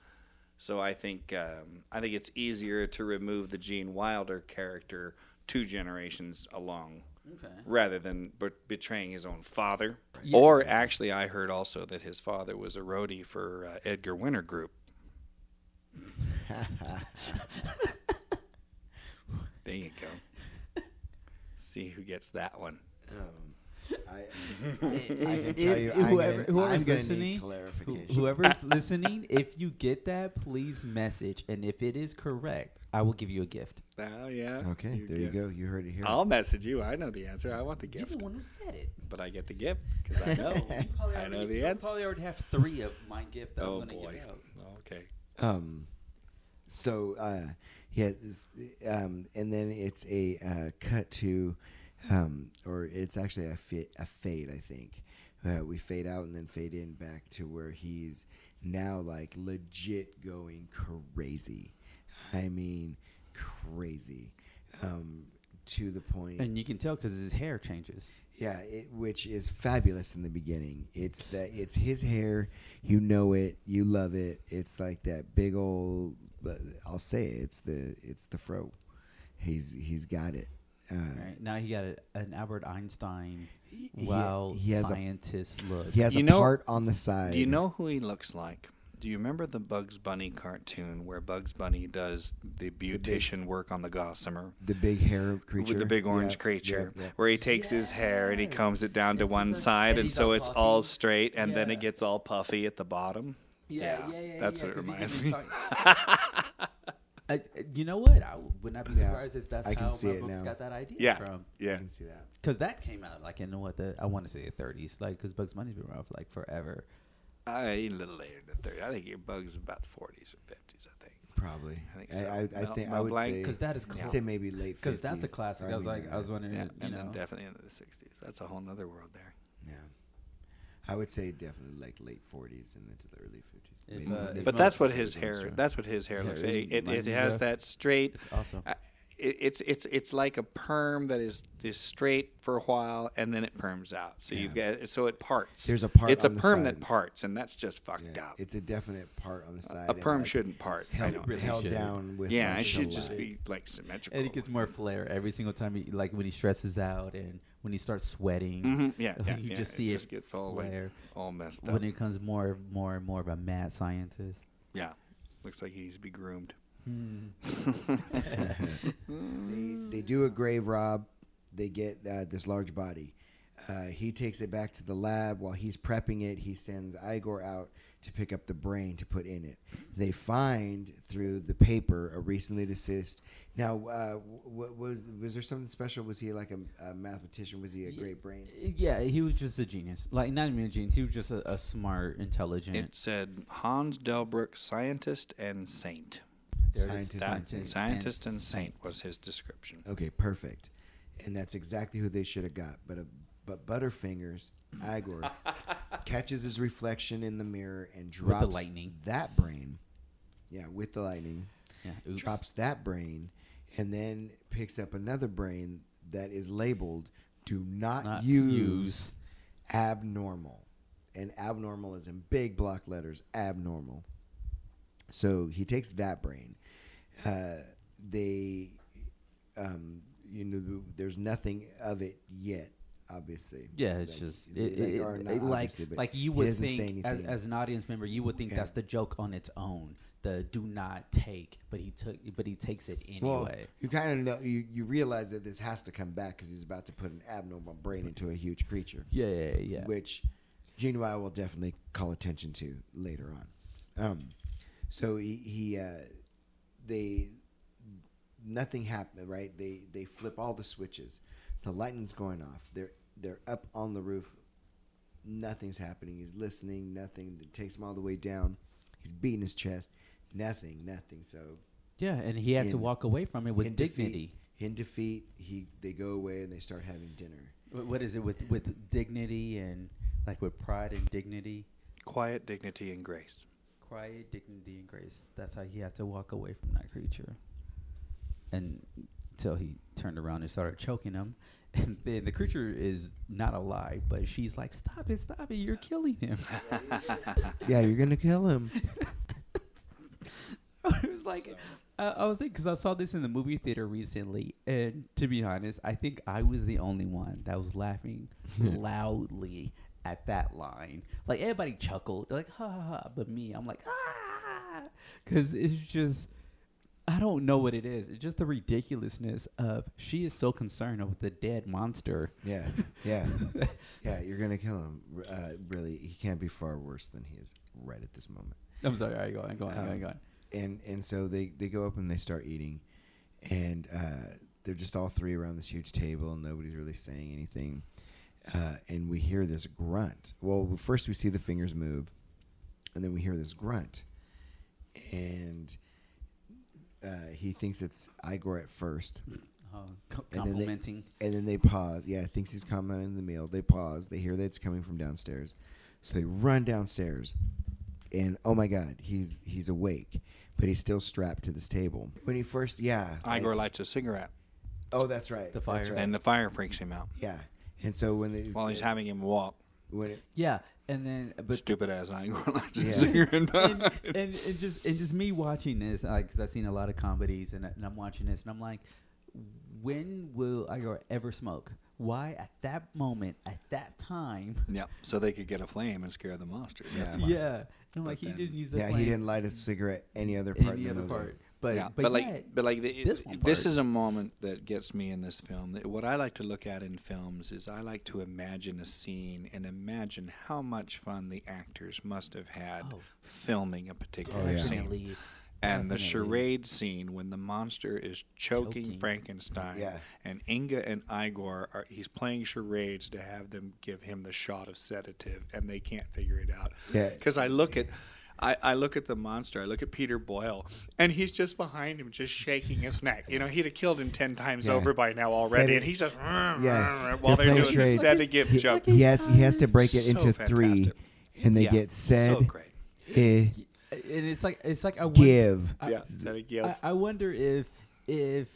So I think um, I think it's easier to remove the Gene Wilder character two generations along, Okay. rather than bet- betraying his own father. Yeah. Or actually, I heard also that his father was a roadie for uh, Edgar Winter Group. There you go. See who gets that one. Um, I, I can tell you, I'm whoever, gonna, whoever's I'm gonna listening, need clarification. whoever's listening, if you get that, please message, and if it is correct, I will give you a gift. Oh yeah. okay, there you go. You heard it here. I'll message you. I know the answer. I want the gift. You're gift, the one who said it. but I get the gift because I know. I know the you answer. probably already have three of my gift that Oh I'm gonna boy. give out. Okay. Um, so uh, yeah, this, um, and then it's a uh, cut to, um, or it's actually a fa- a fade, I think. Uh, we fade out and then fade in back to where he's now like legit going crazy. I mean, crazy. Um, to the point. And you can tell because his hair changes. Yeah, it, which is fabulous in the beginning. It's that it's his hair. You know it. You love it. It's like that big old. But I'll say it, it's the it's the fro. He's he's got it. Uh, Right now he got a, an Albert Einstein, he- he- wow, he has a- scientist look. He has You a know- part on the side. Do you know who he looks like? Do you remember the Bugs Bunny cartoon where Bugs Bunny does the beautician work on the gossamer? the big hair creature With the big orange Yeah, creature, yeah, yeah. where he takes his hair and he combs it down to one just- side, and and so all it's all straight, and then it gets all puffy at the bottom. Yeah, yeah, yeah. That's yeah, what it 'cause he reminds me. talk- I, you know what? I would not be Yeah, surprised if that's I can how see Mel it Brooks now. got that idea Yeah, from. I can see that. Because that came out like in what the I want to say the 30s, like because Bugs Bunny's been around for like forever. Uh, a little later than thirty. I think your Bugs about forties or fifties. I think. Probably. I think I, so. I, I Mel- think I Mel would Blanc, say Because that is Yeah. I'd say maybe late. Because that's a 50s, classic. I was maybe like, I was wondering, Yeah, you and know, then definitely into the sixties. That's a whole nother world there. Yeah, I would say definitely like late forties and into the early fifties. If, Maybe- uh, But that's what his hair. That's what his hair Yeah, looks. it It, it, it has of- that straight. it's awesome. uh, it, it's it's it's like a perm that is is straight for a while and then it perms out. So you've got so it parts. There's a part It's a the perm side. that parts, and that's just fucked Yeah, up. it's a definite part on the side. a perm like, shouldn't part. I held, know. really held should. down with. yeah, like, it should just light. be like symmetrical. and it gets more flair every single time, he, like when he stresses out and when he starts sweating. Mhm, Yeah, yeah, you yeah. just it see just it gets all like all messed up. when it becomes more, more and more of a mad scientist. yeah, looks like he needs to be groomed. they, they do a grave rob. They get uh, this large body. Uh, he takes it back to the lab. While he's prepping it, he sends Igor out to pick up the brain to put in it. They find through the paper a recently deceased. Now, uh, what was was there something special? Was he like a, a mathematician? Was he a great brain? Yeah, he was just a genius. Like not even a genius. He was just a, a smart, intelligent. It said Hans Delbruck, scientist and saint. There. Scientist That, and saint. scientist and saint saint. was his description. Okay, perfect. And that's exactly who they should have got. But a, but Butterfingers, Igor, catches his reflection in the mirror and the drops lightning. that brain. Yeah, with the lightning. yeah, oops. Drops that brain and then picks up another brain that is labeled do not, Not use, use. abnormal. And abnormal is in big block letters, abnormal. So he takes that brain. Uh, they, um, you know, there's nothing of it yet. Obviously, Yeah, it's Like, just they- it, they it- like like you would think as, as an audience member, you would think Yeah. that's the joke on its own. The do not take, but he took, but he takes it Well, anyway. you kind of know you, you realize that this has to come back because he's about to put an abnormal brain into a huge creature, yeah, yeah, yeah. which Gene I will definitely call attention to later on. Um, so he, he uh, they nothing happened right. They they flip all the switches. The lightning's going off. They're they're up on the roof. Nothing's happening. He's listening. Nothing. It takes him all the way down. He's beating his chest. Nothing. Nothing. So yeah, and he had to walk away from it with in dignity. Defeat, in defeat, he they go away and they start having dinner. Wh- What is it with with dignity and like with pride and dignity, Quiet dignity and grace. Quiet dignity and grace. That's how he had to walk away from that creature, and until he turned around and started choking him. And then the creature is not alive, but she's like, "Stop it! Stop it! You're killing him." Yeah, you're gonna kill him. it was like I, I was thinking because I saw this in the movie theater recently, and to be honest, I think I was the only one that was laughing loudly at that line. Like everybody chuckled, like ha ha ha, but me, I'm like ah, because it's just. I don't know what it is. It's just the ridiculousness of she is so concerned with the dead monster. Yeah, yeah, yeah. You're gonna kill him. Uh, really, he can't be far worse than he is right at this moment. I'm sorry. All right, go on, go on, go on, Um, go on. And and so they they go up and they start eating, and uh, they're just all three around this huge table, and nobody's really saying anything. Uh, and we hear this grunt. Well, first we see the fingers move, and then we hear this grunt, and uh, he thinks it's Igor at first. Uh, co- And then they- complimenting. And then they pause. Yeah, thinks he's commenting the meal. They pause. They hear that it's coming from downstairs. So they run downstairs. and oh my God, he's he's awake, but he's still strapped to this table. When he first, yeah, Igor and- lights a cigarette, Oh, that's right. The That's fire. right. and the fire freaks him out yeah, and so when they while he's having him walk. when it, Yeah, and then but Stupid ass Igor lights Yeah. a cigarette. and, and, and just and just me watching this, because I've seen a lot of comedies, and, I- and I'm watching this, and I'm like, when will Igor ever smoke? Why at that moment, at that time? yeah, so they could get a flame and scare the monster. Yeah. Yeah, and I'm like, he then- didn't use the yeah, he didn't light a cigarette any other part. any in the other movie. part. But yeah, but, but, like, yeah, but like the, this this, one part- is a moment that gets me in this film. What I like to look at in films is I like to imagine a scene and imagine how much fun the actors must have had Oh. filming a particular Oh, yeah. scene. definitely. And the charade scene when the monster is choking, Choking. Frankenstein, Yeah. and Inga and Igor are he's playing charades to have them give him the shot of sedative, and they can't figure it out. Yeah. Because I look at. I, I look at the monster. I look at Peter Boyle, and he's just behind him, just shaking his neck. You know, he'd have killed him ten times Yeah. over by now already, and he's just Yeah. while They're they're playing doing the charades. sedative He, joke. he has he has to break it So into three, and they Yeah, get said, so great. eh, and it's like it's like I wonder, give. I, Yeah, sedative. I, I wonder if if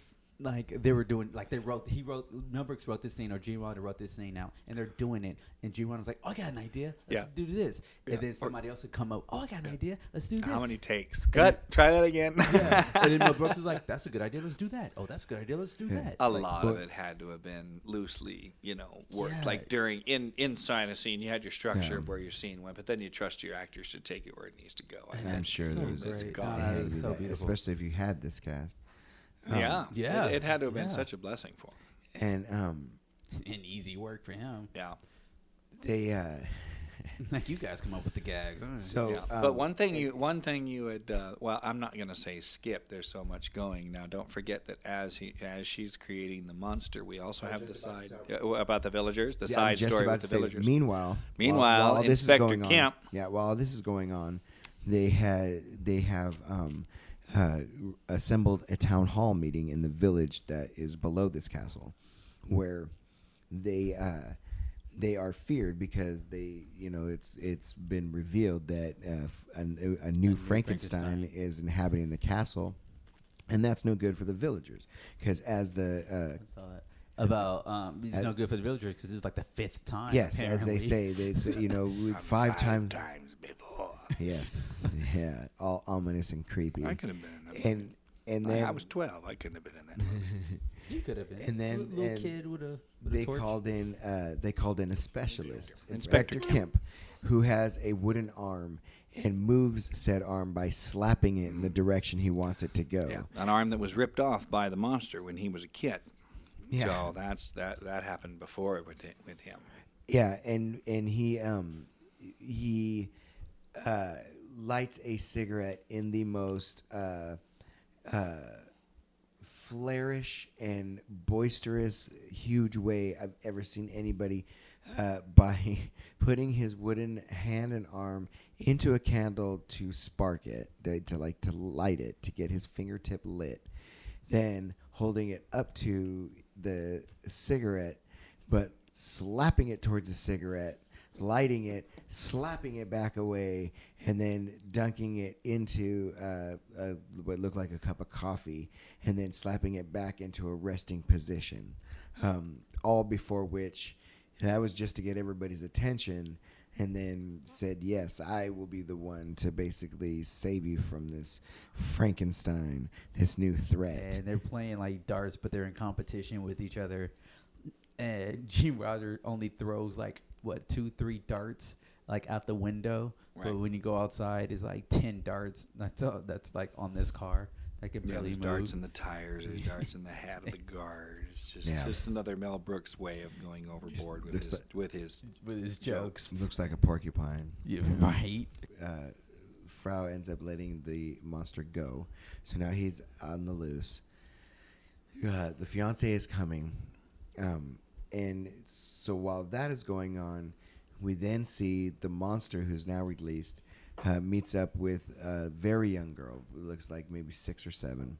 like they were doing like they wrote he wrote Mel Brooks wrote this scene or Gene Wilder wrote this scene out and they're doing it and Gene Wilder's like oh I got an idea let's Yeah. do this Yeah. and then Or- somebody else would come up oh I got an idea let's do this How many takes? Cut. Try that again. yeah. and then Mel Brooks is like that's a good idea let's do that oh that's a good idea let's do that a Like, lot Well- of it had to have been loosely, you know, worked. Yeah. Like during in inside a scene, you had your structure Yeah. of where your scene went, but then you trust your actors to take it where it needs to go. I And think. I'm sure so there was It's great. gone. That was so that, beautiful. especially if you had this cast. Um, yeah, Yeah. It, it had to have been Yeah. such a blessing for him. and um, and easy work for him Yeah. they uh, like you guys come up with the gags All right. so yeah. um, but one thing you one thing you would uh, well, I'm not going to say skip. There's so much going now. Don't forget that as he as she's creating the monster, we also have the side uh, about the villagers, the Yeah, side just story about with the say, villagers. Meanwhile, Meanwhile, while this is Inspector going on- yeah, while this is going on, they had they have um, uh, assembled a town hall meeting in the village that is below this castle, where they uh, they are feared because they you know it's it's been revealed that uh, f- a, new- a new new Frankenstein, Frankenstein. is inhabiting the castle. And that's no good for the villagers, because as the uh, I saw it. About um, it's As- no good for the villagers because it's like the fifth time. yes, as they say, they say, you know Five five times times before. Yes, yeah, all ominous and creepy. I could have been in that. movie. and and then I was 12. I couldn't have been in that. movie. You could have been. And then- little, little and kid with a with they a torch. called in uh, they called in a specialist, Inspector Inspector Kemp, who has a wooden arm and moves said arm by slapping it in the direction he wants it to go. Yeah, an arm that was ripped off by the monster when he was a kid. Yeah. So that's that that happened before with with him. Yeah, and and he um he uh, lights a cigarette in the most uh, uh, flourish and boisterous, huge way I've ever seen anybody uh, by putting his wooden hand and arm into a candle to spark it, to, to like to light it, to get his fingertip lit, then holding it up to the cigarette, but slapping it towards the cigarette, lighting it, slapping it back away, and then dunking it into uh, a, what looked like a cup of coffee, and then slapping it back into a resting position. Um, all before which, that was just to get everybody's attention, and then said, "Yes, I will be the one to basically save you from this Frankenstein, this new threat." and they're playing like darts, but they're in competition with each other. And Gene Wilder only throws like what two, three darts like out the window. Right. But when you go outside, it's like ten darts. That's all, that's like on this car. that can Yeah, barely there's move. darts in the tires, there's darts in the hat of the guard. It's just Yeah. just another Mel Brooks way of going overboard with his like- with his with his jokes. Looks like a porcupine. Yeah, right. uh, Frau ends up letting the monster go. So now he's on the loose. Uh, the fiance is coming. Um, and so while that is going on, we then see the monster who's now released uh, meets up with a very young girl, who looks like maybe six or seven,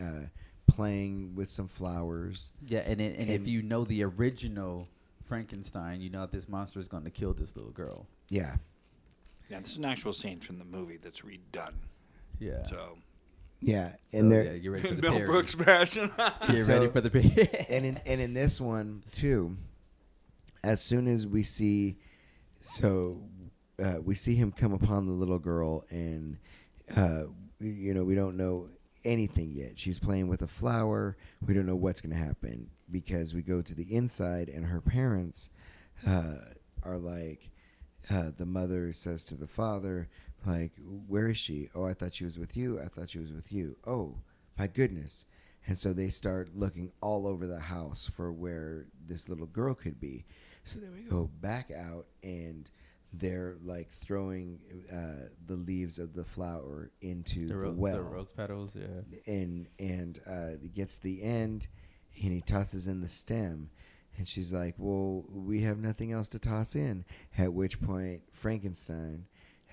uh, playing with some flowers. Yeah, and it, and, if you know the original Frankenstein, you know that this monster is going to kill this little girl. Yeah. Yeah, this is an actual scene from the movie that's redone. Yeah. So Yeah, So, and yeah, there you're ready for the Mel parody. Brooks version. You're So- ready for the parody. and in and in this one too, as soon as we see, so uh, we see him come upon the little girl, and uh, you know we don't know anything yet. She's playing with a flower. We don't know what's going to happen because we go to the inside, and her parents uh, are like. Uh, the mother says to the father, like, where is she? Oh, I thought she was with you. I thought she was with you. Oh, my goodness. And so they start looking all over the house for where this little girl could be. So then we go back out and they're like throwing uh, the leaves of the flower into the, the, well. the rose petals, yeah. And and uh, gets the end and he tosses in the stem. And she's like, Well, we have nothing else to toss in. At which point, Frankenstein,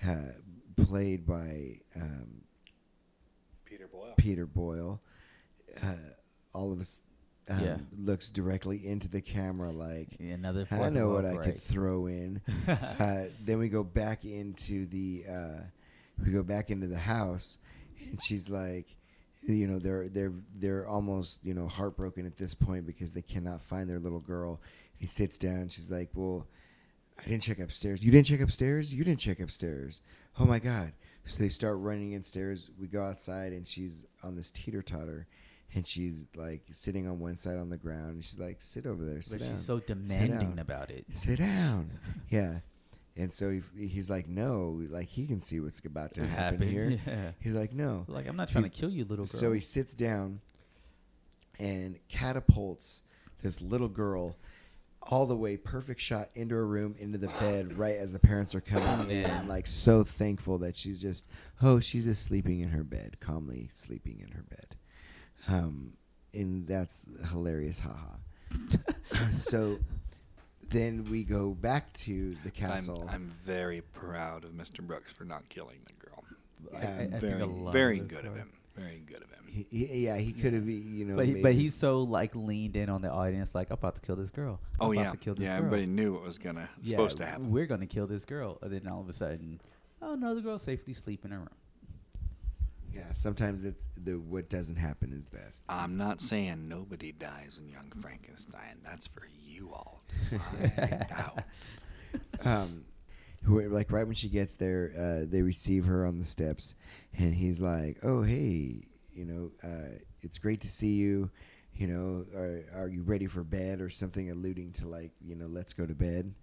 uh, played by um, Peter Boyle. Peter Boyle, uh, all of us um, Yeah. looks directly into the camera like, Another. I Fourth know what Oak, I could throw in. uh, then we go back into the uh, we go back into the house, and she's like, you know, they're they're they're almost you know heartbroken at this point because they cannot find their little girl. He sits down. She's like, well. I didn't check upstairs. You didn't check upstairs? You didn't check upstairs. Oh my God. So they start running downstairs. We go outside and she's on this teeter totter and she's like sitting on one side on the ground. And she's like, sit over there. Sit But down. she's so demanding about it. Sit down. yeah. And so he, he's like, no, like he can see what's about to happen, here. yeah. He's like, no. Like I'm not trying He- to kill you, little girl. So he sits down and catapults this little girl all the way perfect shot into her room into the bed right as the parents are coming in man. like so thankful that she's just oh she's just sleeping in her bed calmly sleeping in her bed um and that's hilarious haha so then we go back to the castle I'm, I'm very proud of Mr. Brooks for not killing the girl. I- I I'm think very, a very of this good of him. Very good of him. he, he- yeah he could have you know but he, but he's so like leaned in on the audience, like I'm about to kill this girl. I'm Oh about yeah, to kill this yeah. girl. Everybody knew it was gonna Yeah, supposed to happen. We're gonna kill this girl, and then all of a sudden, oh no, the girl's safely asleep in her room. yeah sometimes it's the what doesn't happen is best I'm not saying nobody dies in Young Frankenstein. That's for you all. to find out. um, who like right when she gets there, uh, they receive her on the steps, and he's like, "Oh, hey, you know, uh, it's great to see you. You know, are, are you ready for bed or something?" Alluding to like, you know, let's go to bed.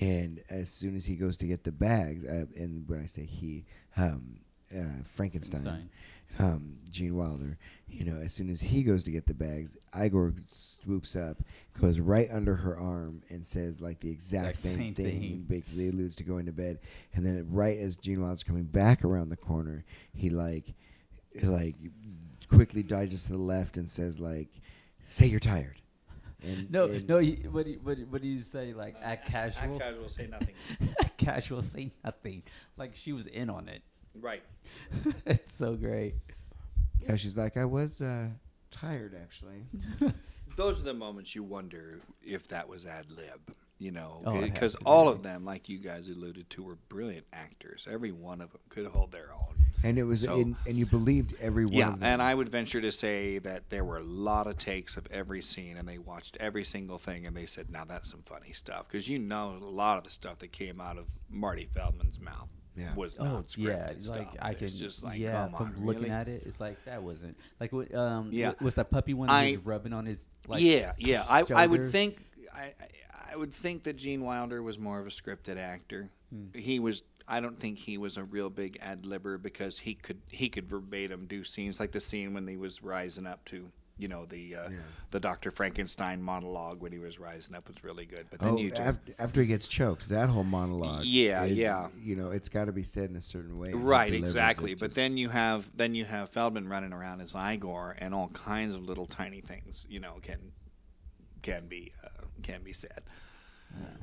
And as soon as he goes to get the bags, uh, and when I say he, um, uh, Frankenstein, Frankenstein. Um, Gene Wilder, you know, as soon as he goes to get the bags, Igor swoops up, goes right under her arm, and says like the exact Exact same, same thing. thing. Basically, alludes to going to bed, and then right as Gene Wilder's coming back around the corner, he like, like, quickly dodges to the left and says like, "Say you're tired." And, No, and- no. He, what, do you, what, what do you say? Like act casual. Act casual, say nothing. Act casual, say nothing. Like she was in on it. Right. it's so great. Yeah, she's like, I was uh, tired actually. Those are the moments you wonder if that was ad lib. You know, Oh, it has because to be. all of them, like you guys alluded to, were brilliant actors. Every one of them could hold their own. And it was, So- in, and you believed every one yeah, of them. and I would venture to say that there were a lot of takes of every scene, and they watched every single thing, and they said, "Now that's some funny stuff," because you know a lot of the stuff that came out of Marty Feldman's mouth Yeah. was Oh not yeah, scripted like stuff. I can just like, yeah. come From on, looking really? at it, it's like that wasn't like what um Yeah. wa- was that puppy one that I- he was rubbing on his like yeah, yeah. I, I would think I, I I would think that Gene Wilder was more of a scripted actor. Hmm. He was. I don't think he was a real big ad libber because he could he could verbatim do scenes like the scene when he was rising up to you know the uh, Yeah. the Doctor Frankenstein monologue when he was rising up was really good. But then Oh, you just, after, after he gets choked, that whole monologue. Yeah, is, yeah. You know, it's got to be said in a certain way. Right, exactly. But then you have then you have Feldman running around as Igor, and all kinds of little tiny things, you know, can can be uh, can be said.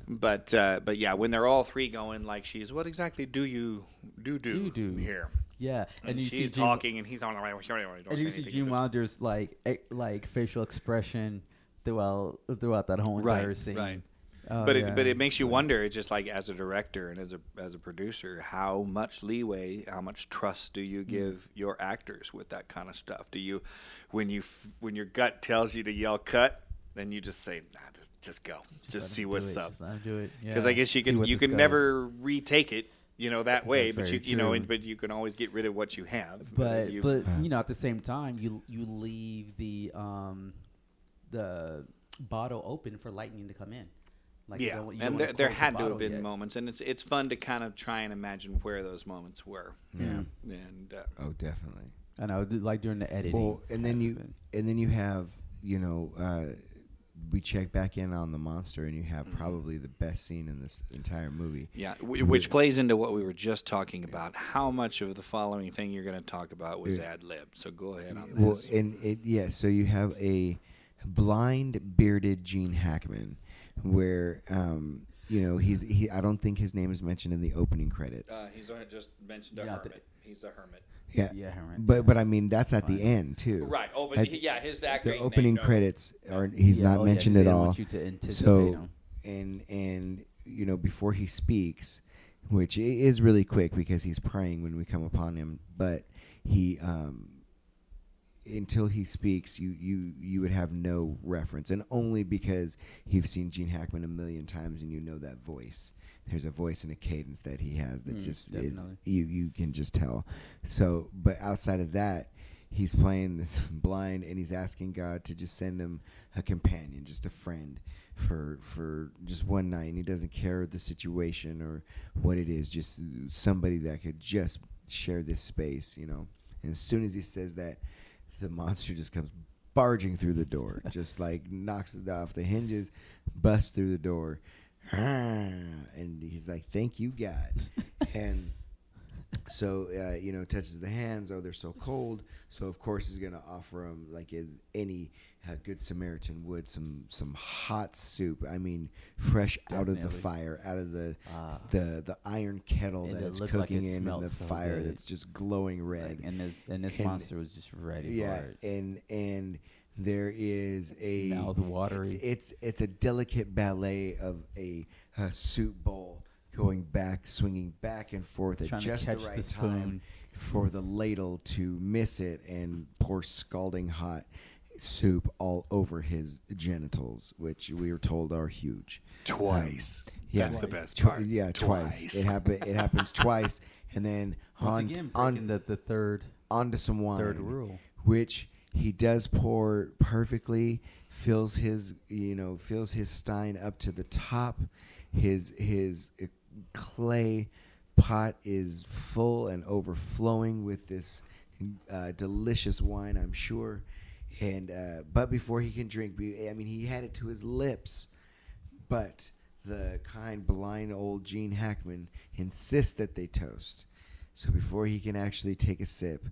But uh, but yeah, when they're all three going like she's, what exactly do you do do, Do do. here? Yeah, And, you see she's Gene- talking, and he's on the right. Don't and you see anything. Gene Wilder's like e- like facial expression throughout throughout that whole entire Right, scene. right. Oh, but yeah. it, but it makes you wonder. It's just like as a director and as a as a producer, how much leeway, how much trust do Mm. you give your actors with that kind of stuff? Do you, when you when your gut tells you to yell cut, then you just say, nah, just just go, just, let see what's it, up. just do it. Because Yeah. I guess you can you can goes. never retake it, you know, that way. That's but you very you know, and, but you can always get rid of what you have. but if you- but you know at the same time you you leave the um the bottle open for lightning to come in like you yeah, don't- you and there, there close the had to have been yet. moments, and it's it's fun to kind of try and imagine where those moments were. Yeah. And uh, Oh, definitely. i know like during the editing Well, and then you been- and then you have you know uh, we check back in on the monster, and you have Mm-hmm. probably the best scene in this entire movie. Yeah, w- which plays into what we were just talking about. How much of the following thing you're going to talk about was ad lib? So go ahead on Well, this. and it yeah, so you have a blind bearded Gene Hackman, where um, you know he's he. I don't think his name is mentioned in the opening credits. Uh, he's just mentioned a Yeah, the- He's a hermit. Yeah, yeah right. but but I mean that's at the end too. Right. Oh, but At- he, yeah, his the acting. opening name, no. credits are he's Yeah, not oh, yeah, mentioned 'cause at they don't all. want you to anticipate So him. and and you know before he speaks, which i- is really quick because he's praying when we come upon him, but he um until he speaks, you you you would have no reference, and only because you've seen Gene Hackman a million times and you know that voice. There's a voice and a cadence that he has that Mm, just definitely. is you you can just tell. So, but outside of that, he's playing this blind and he's asking God to just send him a companion, just a friend for for just one night. And he doesn't care the situation or what it is, just somebody that could just share this space, you know. And as soon as he says that, the monster just comes barging through the door, just like knocks it off the hinges, busts through the door, and he's like, "Thank you, God," and so uh, you know touches the hands. Oh, they're so cold. So of course he's gonna offer him like as any uh, good Samaritan would some some hot soup. I mean, fresh out of the fire, out of the Ah. the the iron kettle that it it's looked like cooking it in, and the so fire good. that's just glowing red. Like, and this and this And- monster was just ready yeah, for it. and and there is a Mouth watery. It's, it's it's a delicate ballet of a, a soup bowl going back, swinging back and forth at just the the right spoon. time for the ladle to miss it and pour scalding hot soup all over his genitals, which we were told are huge. Twice. Um, yeah, That's the best Tw- part. Yeah, twice. It happen. It happens twice, and then Once on again, on the, the third onto some wine. third rule. which he does pour perfectly. Fills his, you know, fills his stein up to the top. His his clay pot is full and overflowing with this uh, delicious wine, I'm sure. And uh, but before he can drink, I mean, he had it to his lips, but the kind, blind old Gene Hackman insists that they toast. So before he can actually take a sip,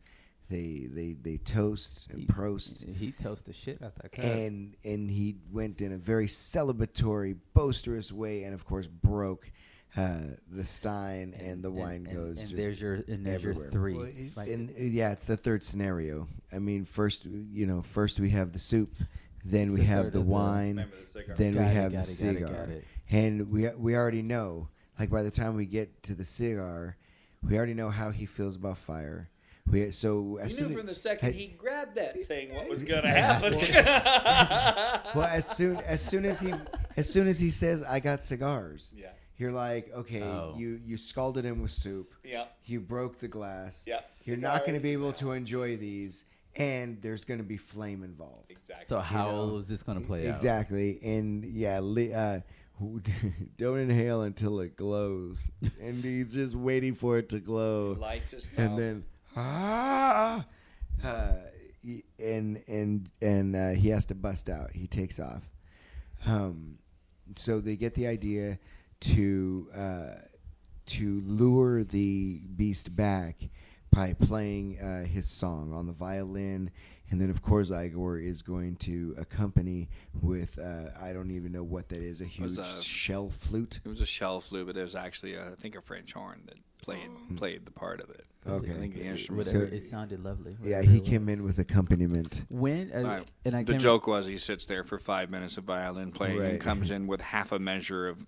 they they they toast and He- prost, He toasted the shit out that cup. and and he went in a very celebratory, boisterous way, and of course broke uh, the stein, and, the wine and, goes And just there's your and there's everywhere. your three. Well, it- Like, and yeah, it's the third scenario. I mean, first you know, first we have the soup, then It's we the have the wine, the then Got we it, have the it, got it, cigar, got it. and we we already know. Like by the time we get to the cigar, we already know how he feels about fire. We so as You soon knew from the second had- he grabbed that thing what was going to happen. well, as soon as soon as he as soon as he says, "I got cigars," yeah. you're like, okay, Oh. you you scalded him with soup. Yeah. You broke the glass. Yeah. You're not going to be Cigars, able to enjoy these, and there's going to be flame involved. Exactly. so how know, is this going to play out? Exactly, and yeah, li- uh, don't inhale until it glows, and he's just waiting for it to glow, Lights his and mouth. then ah, uh, and and and uh, he has to bust out. He takes off. Um, so they get the idea to uh, to lure the beast back by playing uh, his song on the violin, and then of course Igor is going to accompany with uh, I don't even know what that is a huge a- shell flute. It was a shell flute, but it was actually, uh, I think, a French horn that played played the part of it. Okay. I think the It- instrument. whatever, So- it sounded lovely. Yeah, whatever he it came was. in with accompaniment. when uh, Right. and I the can't joke was he sits there for five minutes of violin playing Right. and comes in with half a measure of,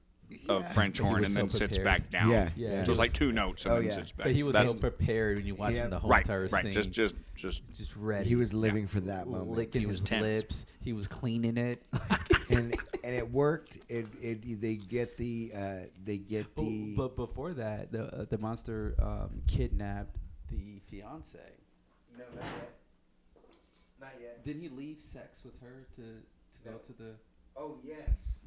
of French horn was and so then sits back down. Yeah, Yeah. So it's like two notes and Oh, then yeah. sits back. But he was That's so prepared when you watched Yeah. him the whole right, entire right. scene. Just, just, just. just ready. He was living for that moment. licking He was his tense. lips. He was cleaning it. and and it worked. It, it they get the uh, they get But, the but before that, the uh, the monster um, kidnapped the fiance. no not yet not yet Didn't he leave sex with her to to go to the oh yes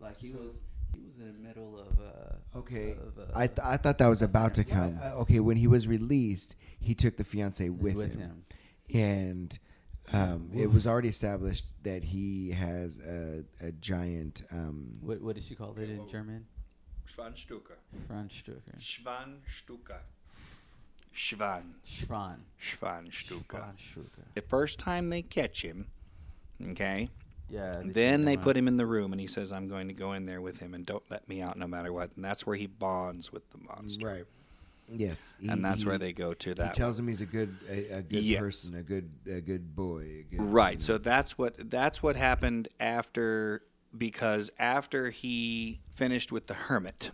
like he So- was he was in the middle of uh okay of, uh, I th- I thought that was about to come uh, okay when he was released he took the fiance with, with him, and um, it was already established that he has a, a giant um, What what did she call it in German? Schwanzstucker. Franzstücker. Schwanzstucker. Schwan. Schwan. Schwanzstucker. Franzstücker. The first time they catch him, okay, Yeah. then they put him in the room and he says, I'm going to go in there with him and don't let me out no matter what. And that's where he bonds with the monster. right yes He- And that's he- where they go to he that. tells him he's a good a, a good Yes. person a good a good boy a good, Right. So that's what that's what happened after because after he finished with the hermit,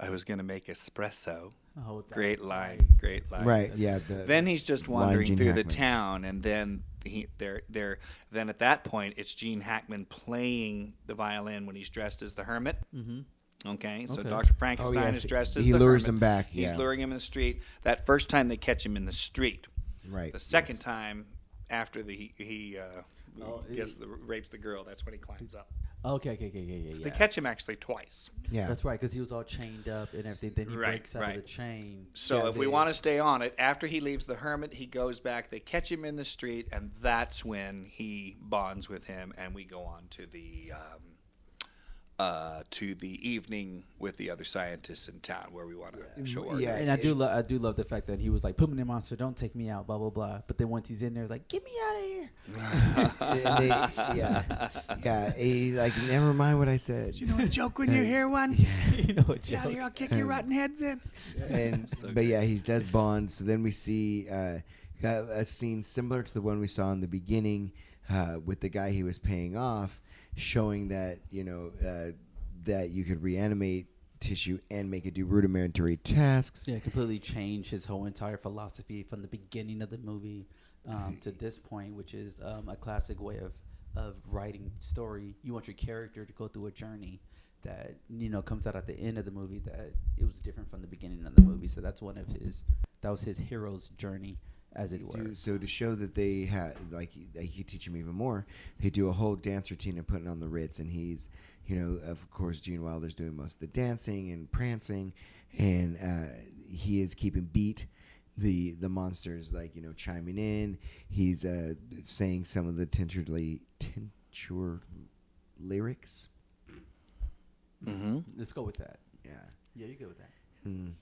I was going to make espresso. Oh, Great line. Great line. right yeah the, Then he's just wandering Gene through the town, and then he there there. Then at that point, it's Gene Hackman playing the violin when he's dressed as the hermit. Mm-hmm. Okay, so Okay. Dr. Frankenstein Oh, yes. is dressed as He the lures hermit. him back, He's luring him in the street. That first time they catch him in the street. right The second yes. time after the he, he uh, Oh, gets he- the rapes the girl, that's when he climbs up. Okay, okay, okay, yeah, yeah, So yeah. they catch him actually twice. yeah That's right, because he was all chained up and everything. Then he Right, breaks out right. of the chain. So Yeah, if we want to stay on it, after he leaves the hermit, he goes back. They catch him in the street, and that's when he bonds with him, and we go on to the um, uh, to the evening with the other scientists in town, where we want to show our Yeah, And I do, lo- I do love the fact that he was like, "Put me in the monster, don't take me out," blah blah blah. But then once he's in there, he's like, "Get me out of here!" They- yeah yeah he like never mind what I said You know a joke when you hear one? you know what, Get out of joke? here! I'll kick your rotten heads in. and but yeah, he does bond. So then we see uh, a a scene similar to the one we saw in the beginning uh, with the guy he was paying off, showing that you know uh, that you could reanimate tissue and make it do rudimentary tasks. Yeah, completely change his whole entire philosophy from the beginning of the movie um, to this point, which is um, a classic way of of writing story. You want your character to go through a journey that you know comes out at the end of the movie that it was different from the beginning of the movie. So that's one of his that was his hero's journey, as it were. Do, so to show that they had like that he could teach him even more, they do a whole dance routine and putting on the Ritz, and he's you know of course Gene Wilder's doing most of the dancing and prancing, and uh, he is keeping beat. The the monsters like you know chiming in. He's uh, saying some of the tincturely tincture lyrics. Mm-hmm. Let's go with that. Yeah. Yeah, you go with that. Mm.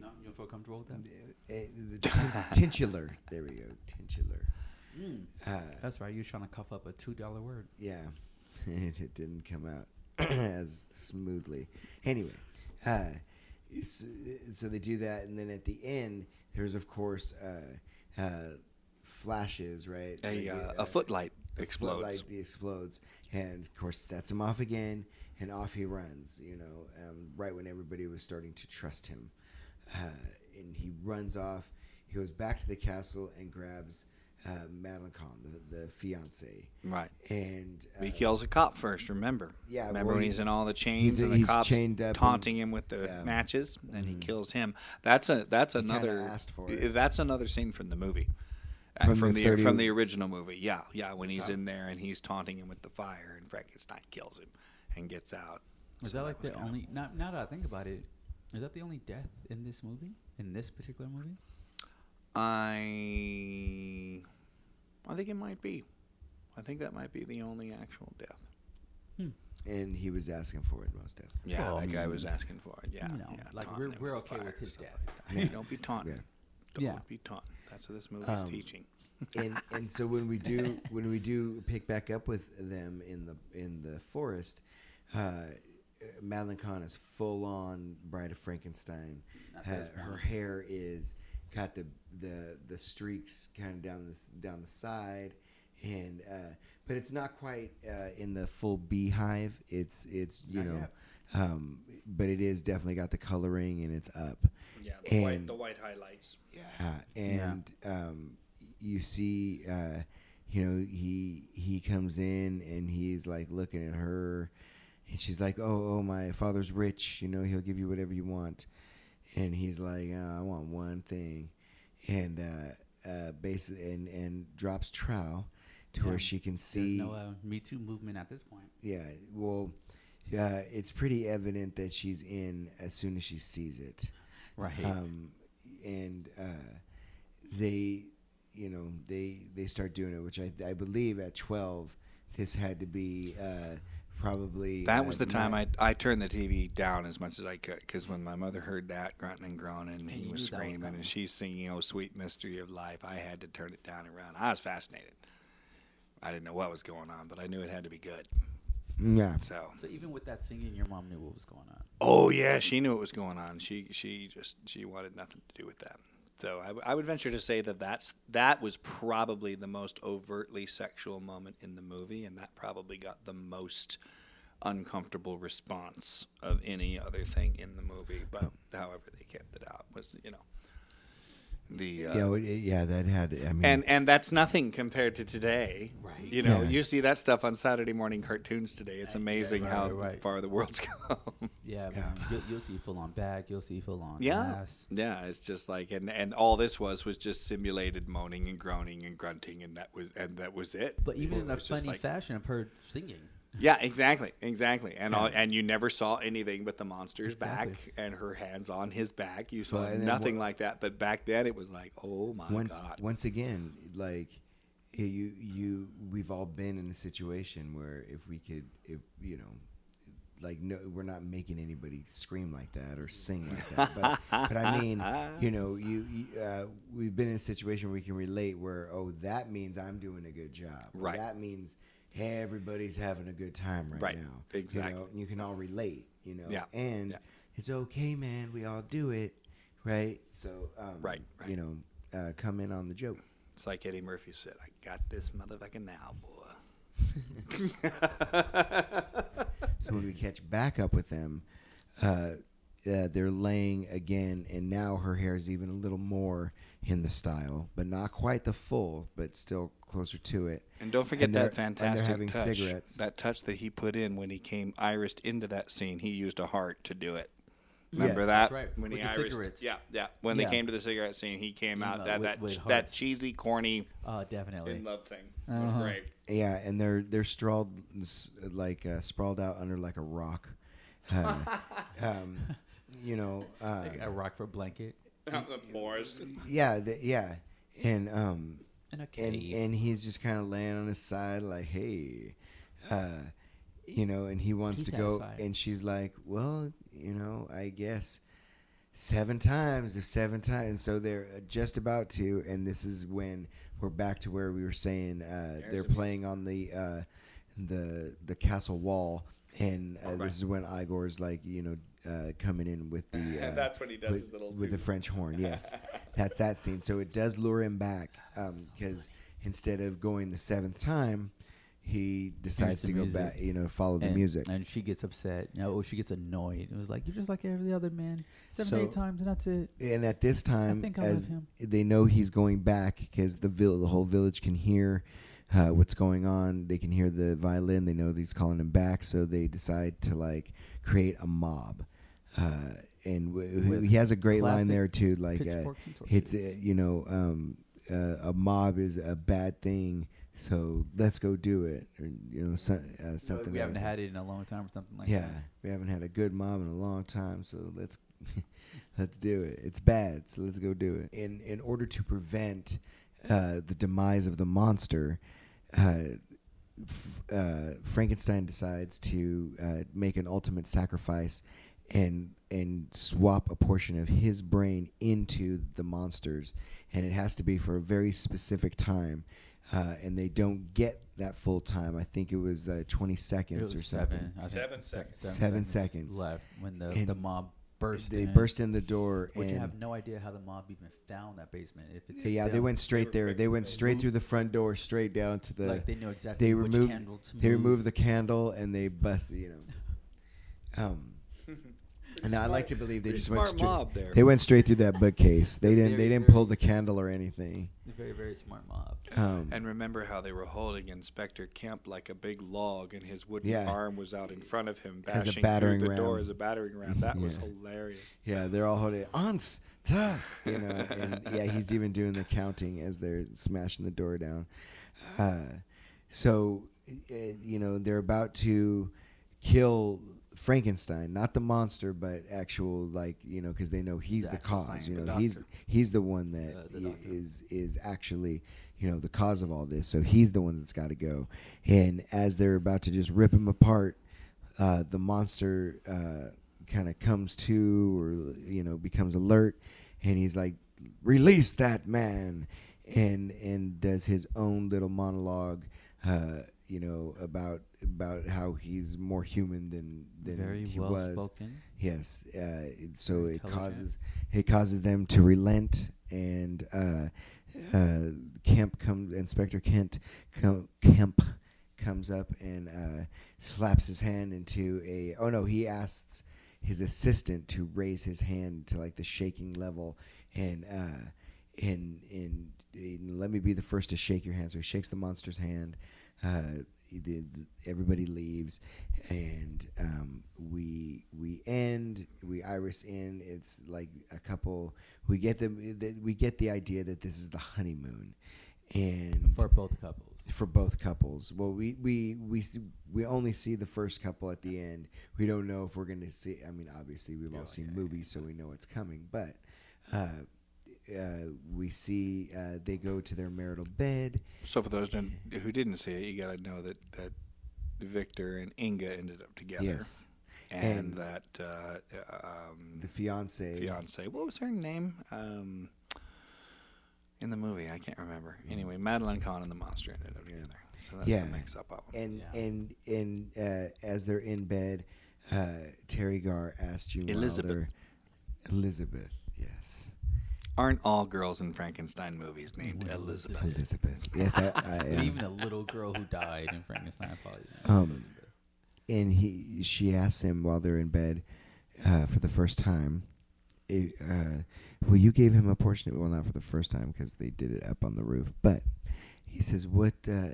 No, you don't feel comfortable with that? Uh, the tin- tintular. There we go. Tintular. Mm. Uh, That's right. You was trying to cough up a two dollar word. Yeah, it, it didn't come out as smoothly. Anyway, uh, s- so they do that, and then at the end, there's of course uh, uh, flashes, right? A, Like, uh, a footlight a explodes. Footlight explodes, and of course sets him off again, and off he runs. You know, um, right when everybody was starting to trust him, and he runs off. He goes back to the castle and grabs uh, Madeline Kahn, the, the fiance, Right. and uh, He kills a cop first. Remember? Yeah, Remember well, when he- he's in all the chains he's- and the he's cops chained up and- taunting him with the yeah. matches, and he Mhm. kills him. That's a that's another asked for it. that's another scene from the movie. Uh, From From, the the, 30 from the original movie, yeah, yeah. When he's Oh. in there and he's taunting him with the fire, and Frankenstein kills him and gets out. Is So that like was the kinda- only? Now, now that I think about it, is that the only death in this movie? In this particular movie? I I think it might be. I think that might be the only actual death. and he was asking for it most definitely. Yeah, Well, I that guy mean, was asking for it. Yeah, you know, yeah, like, we're- we're okay with his death. like that. Hey, don't be taunting. Yeah. Don't Yeah. be taunting. That's what this movie's Um, teaching. and and so when we do when we do pick back up with them in the in the forest, uh, Madeline Kahn is full on Bride of Frankenstein. Ha- her hair is got the the the streaks kind of down the down the side, and uh, but it's not quite uh, in the full beehive. It's it's you Not know, um, but it is definitely got the coloring and it's up. Yeah, the white- And- the white highlights. Yeah, and um, you see, uh, you know, he he comes in and he's like looking at her, and she's like, "Oh, oh, my father's rich. You know, he'll give you whatever you want." And he's like, uh, "I want one thing," and uh, uh, basically, and and drops Trow to Yeah. where she can There's see. no uh, Me Too movement at this point. Yeah, well, uh, it's pretty evident that she's in as soon as she sees it Right. um, and uh, they, you know, they they start doing it, which I, I believe at twelve, this had to be uh, probably That was the time not- I I turned the TV down as much as I could because when my mother heard that grunting and groaning and he was knew that was screaming and she's singing "Oh Sweet Mystery of Life," I had to turn it down and run. I was fascinated. I didn't know what was going on, but I knew it had to be good. yeah. So, so even with that singing, your mom knew what was going on. oh yeah, she knew what was going on. She she just she wanted nothing to do with that. So I, w- I would venture to say that that's that was probably the most overtly sexual moment in the movie, and that probably got the most uncomfortable response of any other thing in the movie. But however they kept it out was you know the uh, Yeah, well, yeah, that had. I mean, and and that's nothing compared to today. Right. You know, Yeah. you see that stuff on Saturday morning cartoons today. It's Right, amazing right, how right, right. far the world's come. Yeah, Yeah. You'll, you'll see full on back. You'll see full on Yeah, ass. yeah. It's just like, and and all this was was just simulated moaning and groaning and grunting, and that was and that was it. But even in a funny like- fashion I've heard singing. Yeah, exactly, exactly. And all, and you never saw anything but the monster's Exactly. back and her hands on his back. You saw then nothing like that. But back then, it was like, oh my once god. once again, like you you we've all been in a situation where if we could, if you know. Like no, we're not making anybody scream like that or sing like that. But, but I mean, you know, you, you uh, we've been in a situation where we can relate. Where oh, that means I'm doing a good job. Right. That means everybody's having a good time right, Right. now. Exactly. You know, and you can all relate. You know. Yeah. And Yeah. it's okay, man. We all do it, right? So, um, Right, right. You know, uh, come in on the joke. It's like Eddie Murphy said, "I got this motherfucker now, boy." So when we catch back up with them, uh, uh, they're laying again, and now her hair is even a little more in the style, but not quite the full, but still closer to it. And don't forget And they're- that and fantastic having touch. cigarettes. That touch that he put in when he came irised into that scene. He used a heart to do it. Remember Yes. that? That's right, When with he the irised, cigarettes. Yeah, yeah. When Yeah. they came to the cigarette scene, he came out Yeah, that with- that with that cheesy, corny Oh, definitely. in love thing. It was Uh-huh. great. Yeah, and they're they're sprawled like uh, sprawled out under like a rock. Uh, um, you know, uh, Like a rock for a blanket the forest. yeah, the, yeah, and um, and a and cave. and he's just kind of laying on his side, like, hey, uh, you know, and he wants He's to go, satisfied. and she's like, well, you know, I guess seven times, if seven times, and so they're just about to, and this is when we're back to where we were saying uh, they're the playing on the uh, the the castle wall. And uh, Right. this is when Igor's like, you know, uh, coming in with the. Uh, that's when he does with, his little with the. French horn. Yes, that's that scene. So it does lure him back because instead of going the seventh time, he decides the to go music. back. You know, follow the music. and she gets upset. You know, she gets annoyed. It was like you're just like every other man, seven So- eight times, and that's it. And at this time, think I as love him. they know he's going back because the vill- the whole village can hear uh, what's going on. They can hear the violin. They know that he's calling him back, so they decide to like create a mob. Uh, and w- he has a great line there too, like uh, it's uh, you know um, uh, a mob is a bad thing, so let's go do it, or you know so, uh, So something. we haven't like that. had it in a long time or something like yeah, that. Yeah, we haven't had a good mob in a long time, so let's let's do it. It's bad, so let's go do it. In in order to prevent uh, the demise of the monster, uh, f- uh, Frankenstein decides to uh, make an ultimate sacrifice and and swap a portion of his brain into the monsters, and it has to be for a very specific time. uh, and they don't get that full time. I think it was uh, 20 It seconds was or something. seven. I think Seven se- seconds. Seven seconds. left when the And the mob burst. They in, burst in the door, Which and I have no idea how the mob even found that basement. If it's yeah, they went straight were there. They went straight moved- through the front door, straight down to the. like they knew exactly they which removed candle to they move. removed the candle and they busted. You know, um, and I like to believe they Pretty just went straight. mob there. They went straight through that bookcase. They didn't. Very, They didn't very- pull the candle or anything. Very very smart mob. Um, And remember how they were holding Inspector Kemp like a big log, and his wooden Yeah. arm was out in front of him, As a bashing battering through the door ram. as a battering ram. That was hilarious. Yeah, they're all holding ons, ta, you know, and yeah, he's even doing the counting as they're smashing the door down. Uh, so, uh, you know, they're about to kill Frankenstein, not the monster, but actual like you know, because they know he's The the, cause. You know, The he's he's the one that Uh, the is is actually you know the cause of all this. So he's the one that's got to go. And as they're about to just rip him apart, uh, the monster uh, kind of comes to or you know becomes alert and he's like release that man and and does his own little monologue uh, you know about about how he's more human than than Very he well was. spoken. yes uh, it- so Very it causes it causes them to relent and uh, uh, Kemp comes Inspector Kent com, Kemp comes up and uh, slaps his hand into a oh no he asks his assistant to raise his hand to like the shaking level and uh, and and, and let me be the first to shake your hand. So he shakes the monster's hand uh, the, the, everybody leaves and um, we we end we iris in it's like a couple we get the, the we get the idea that this is the honeymoon and for both couples. for both couples. Well, we we we we only see the first couple at the end. We don't know if we're going to see. I mean, obviously, we've all Oh, seen yeah, movies, so we know it's coming. But uh, uh, we see uh, they go to their marital bed. So for those who didn't see it, you got to know that that Victor and Inga ended up together. Yes, and, And- that uh, um, the fiance. fiance. What was her name? Um, in the movie, I can't remember. Anyway, Madeline Kahn and the monster ended up together. So that's Yeah. the mix up. And Yeah. and and uh, as they're in bed, uh, Teri Garr asked you Elizabeth. Elizabeth, yes, Aren't all girls in Frankenstein movies named Elizabeth? Elizabeth. Yes, I. I am. even a little girl who died in Frankenstein probably. Um, and he she asks him while they're in bed uh, for the first time uh, well you gave him a portion of well not for the first time because they did it up on the roof but he says what uh,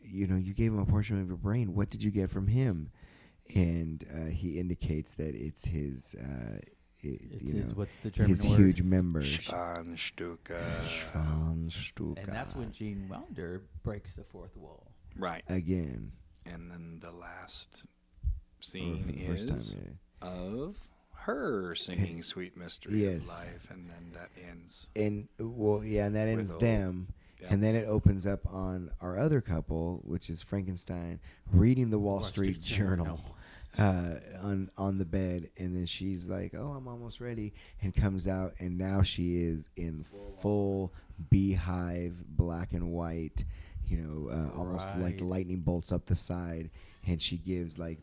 you know you gave him a portion of your brain what did you get from him and uh, he indicates that it's his it, It's you his, know what's the German his word? huge members Schwanstuka. Schwanstuka. And that's when Gene Wilder breaks the fourth wall. Right. again And then the last scene the is time yeah. of her singing "Sweet Mystery Yes. of Life," and then that ends. and well yeah and that ends them Yeah. and then it opens up on our other couple which is frankenstein reading the wall, Wall street, Street journal, uh, on on the bed and then she's like oh i'm almost ready and comes out and now she is in full beehive black and white you know uh, almost like Right. lightning bolts up the side and she gives like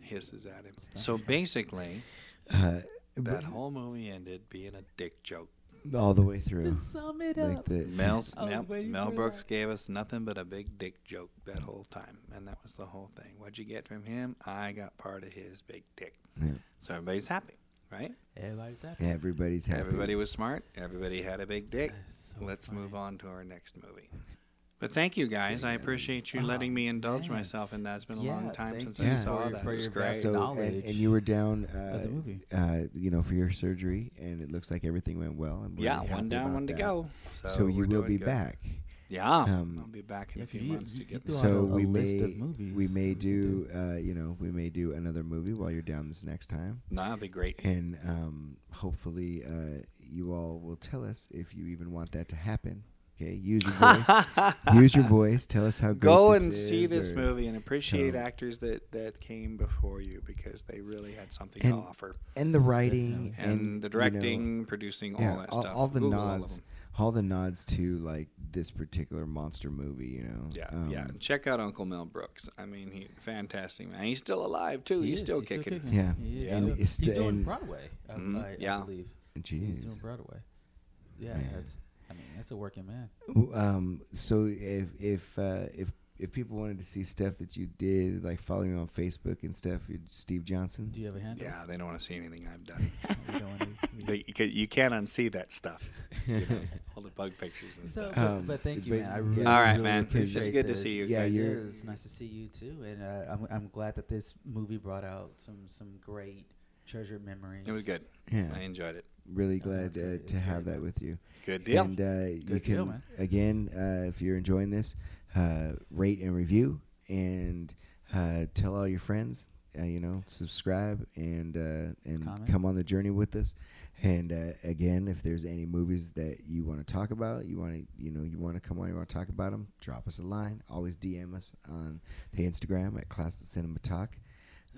hisses at him. So basically, uh, that whole movie ended being a dick joke. All the way through To sum it like up. the Mel, oh, Mel, Mel Brooks gave us nothing but a big dick joke that whole time, and that was the whole thing. What'd you get from him? I got part of his big dick. yeah. So everybody's happy, right? Everybody's happy. everybody's happy Everybody was smart. Everybody had a big dick. So Let's move on to our next movie. But thank you guys. I appreciate you letting me indulge man. myself in that. It's been a Yeah, long time since you I for saw your- that. for It was your great. so and, knowledge and you were down of uh, the movie. uh, you know for your surgery and it looks like everything went well and yeah, really one down, about one to that. go. So, so you will be good. back Yeah, Um, I'll be back in a few you- months to get this. so a- a we list may of movies we may do uh, you know we may do another movie while you're down this next time No, that'll be great. and um, hopefully uh, you all will tell us if you even want that to happen okay use your voice use your voice tell us how great Go this and see this movie and appreciate tell- actors that, that came before you because they really had something And to offer. and the writing And, and, the you know, directing, producing, yeah, all that all, stuff. all the Google all of nods them. all the nods to like this particular monster movie. You know. Yeah, Um, yeah. Check out Uncle Mel Brooks. I mean, he fantastic man. He's still alive too. He he's is, still kicking. Yeah. He is And still- it's he's the- doing and- Broadway. I, Mhm, I, I yeah. believe he's doing Broadway. Yeah, Man. that's. I mean, that's a working man. Um. So if if uh, if if people wanted to see stuff that you did, like following you on Facebook and stuff, Steve Johnson. Do you have a handle? Yeah, they don't want to see anything I've done. We don't wanna- we- they, you, can, you can't unsee that stuff. You know, all the bug pictures and So, stuff. but, Um, but thank you, but man. I really, All right, really man. It's good to see you Yeah, guys. you're- It's nice to see you too, and uh, I'm I'm glad that this movie brought out some some great treasured memories. It was good. Yeah. I enjoyed it. Really glad uh, to It's have great. that with you. Good deal. And uh, you can deal, man. again, uh, if you're enjoying this, uh, rate and review, and uh, tell all your friends. Uh, you know, subscribe and uh, and Comment. come on the journey with us. And uh, again, if there's any movies that you want to talk about, you want to you know you want to come on, you want to talk about them, drop us a line. Always DM us on the Instagram at Classic Cinema Talk.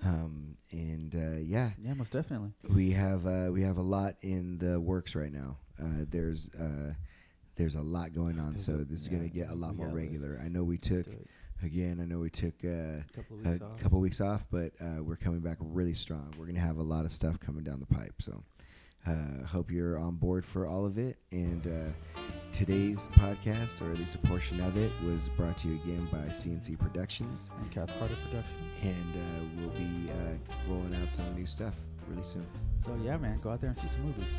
Um, and uh, yeah, yeah, most definitely. we have uh, we have a lot in the works right now. Uh, there's uh, there's a lot going on, There's so a- this is gonna get a lot more regular. I know we took again. I know we took uh, couple of a weeks off. couple weeks off, but uh, we're coming back really strong. We're gonna have a lot of stuff coming down the pipe. So uh, hope you're on board for all of it. And uh, today's podcast, or at least a portion of it, was brought to you again by CNC Productions, And Cass Carter production. and uh, we'll be uh, rolling out some new stuff really soon. So yeah, man, go out there and see some movies.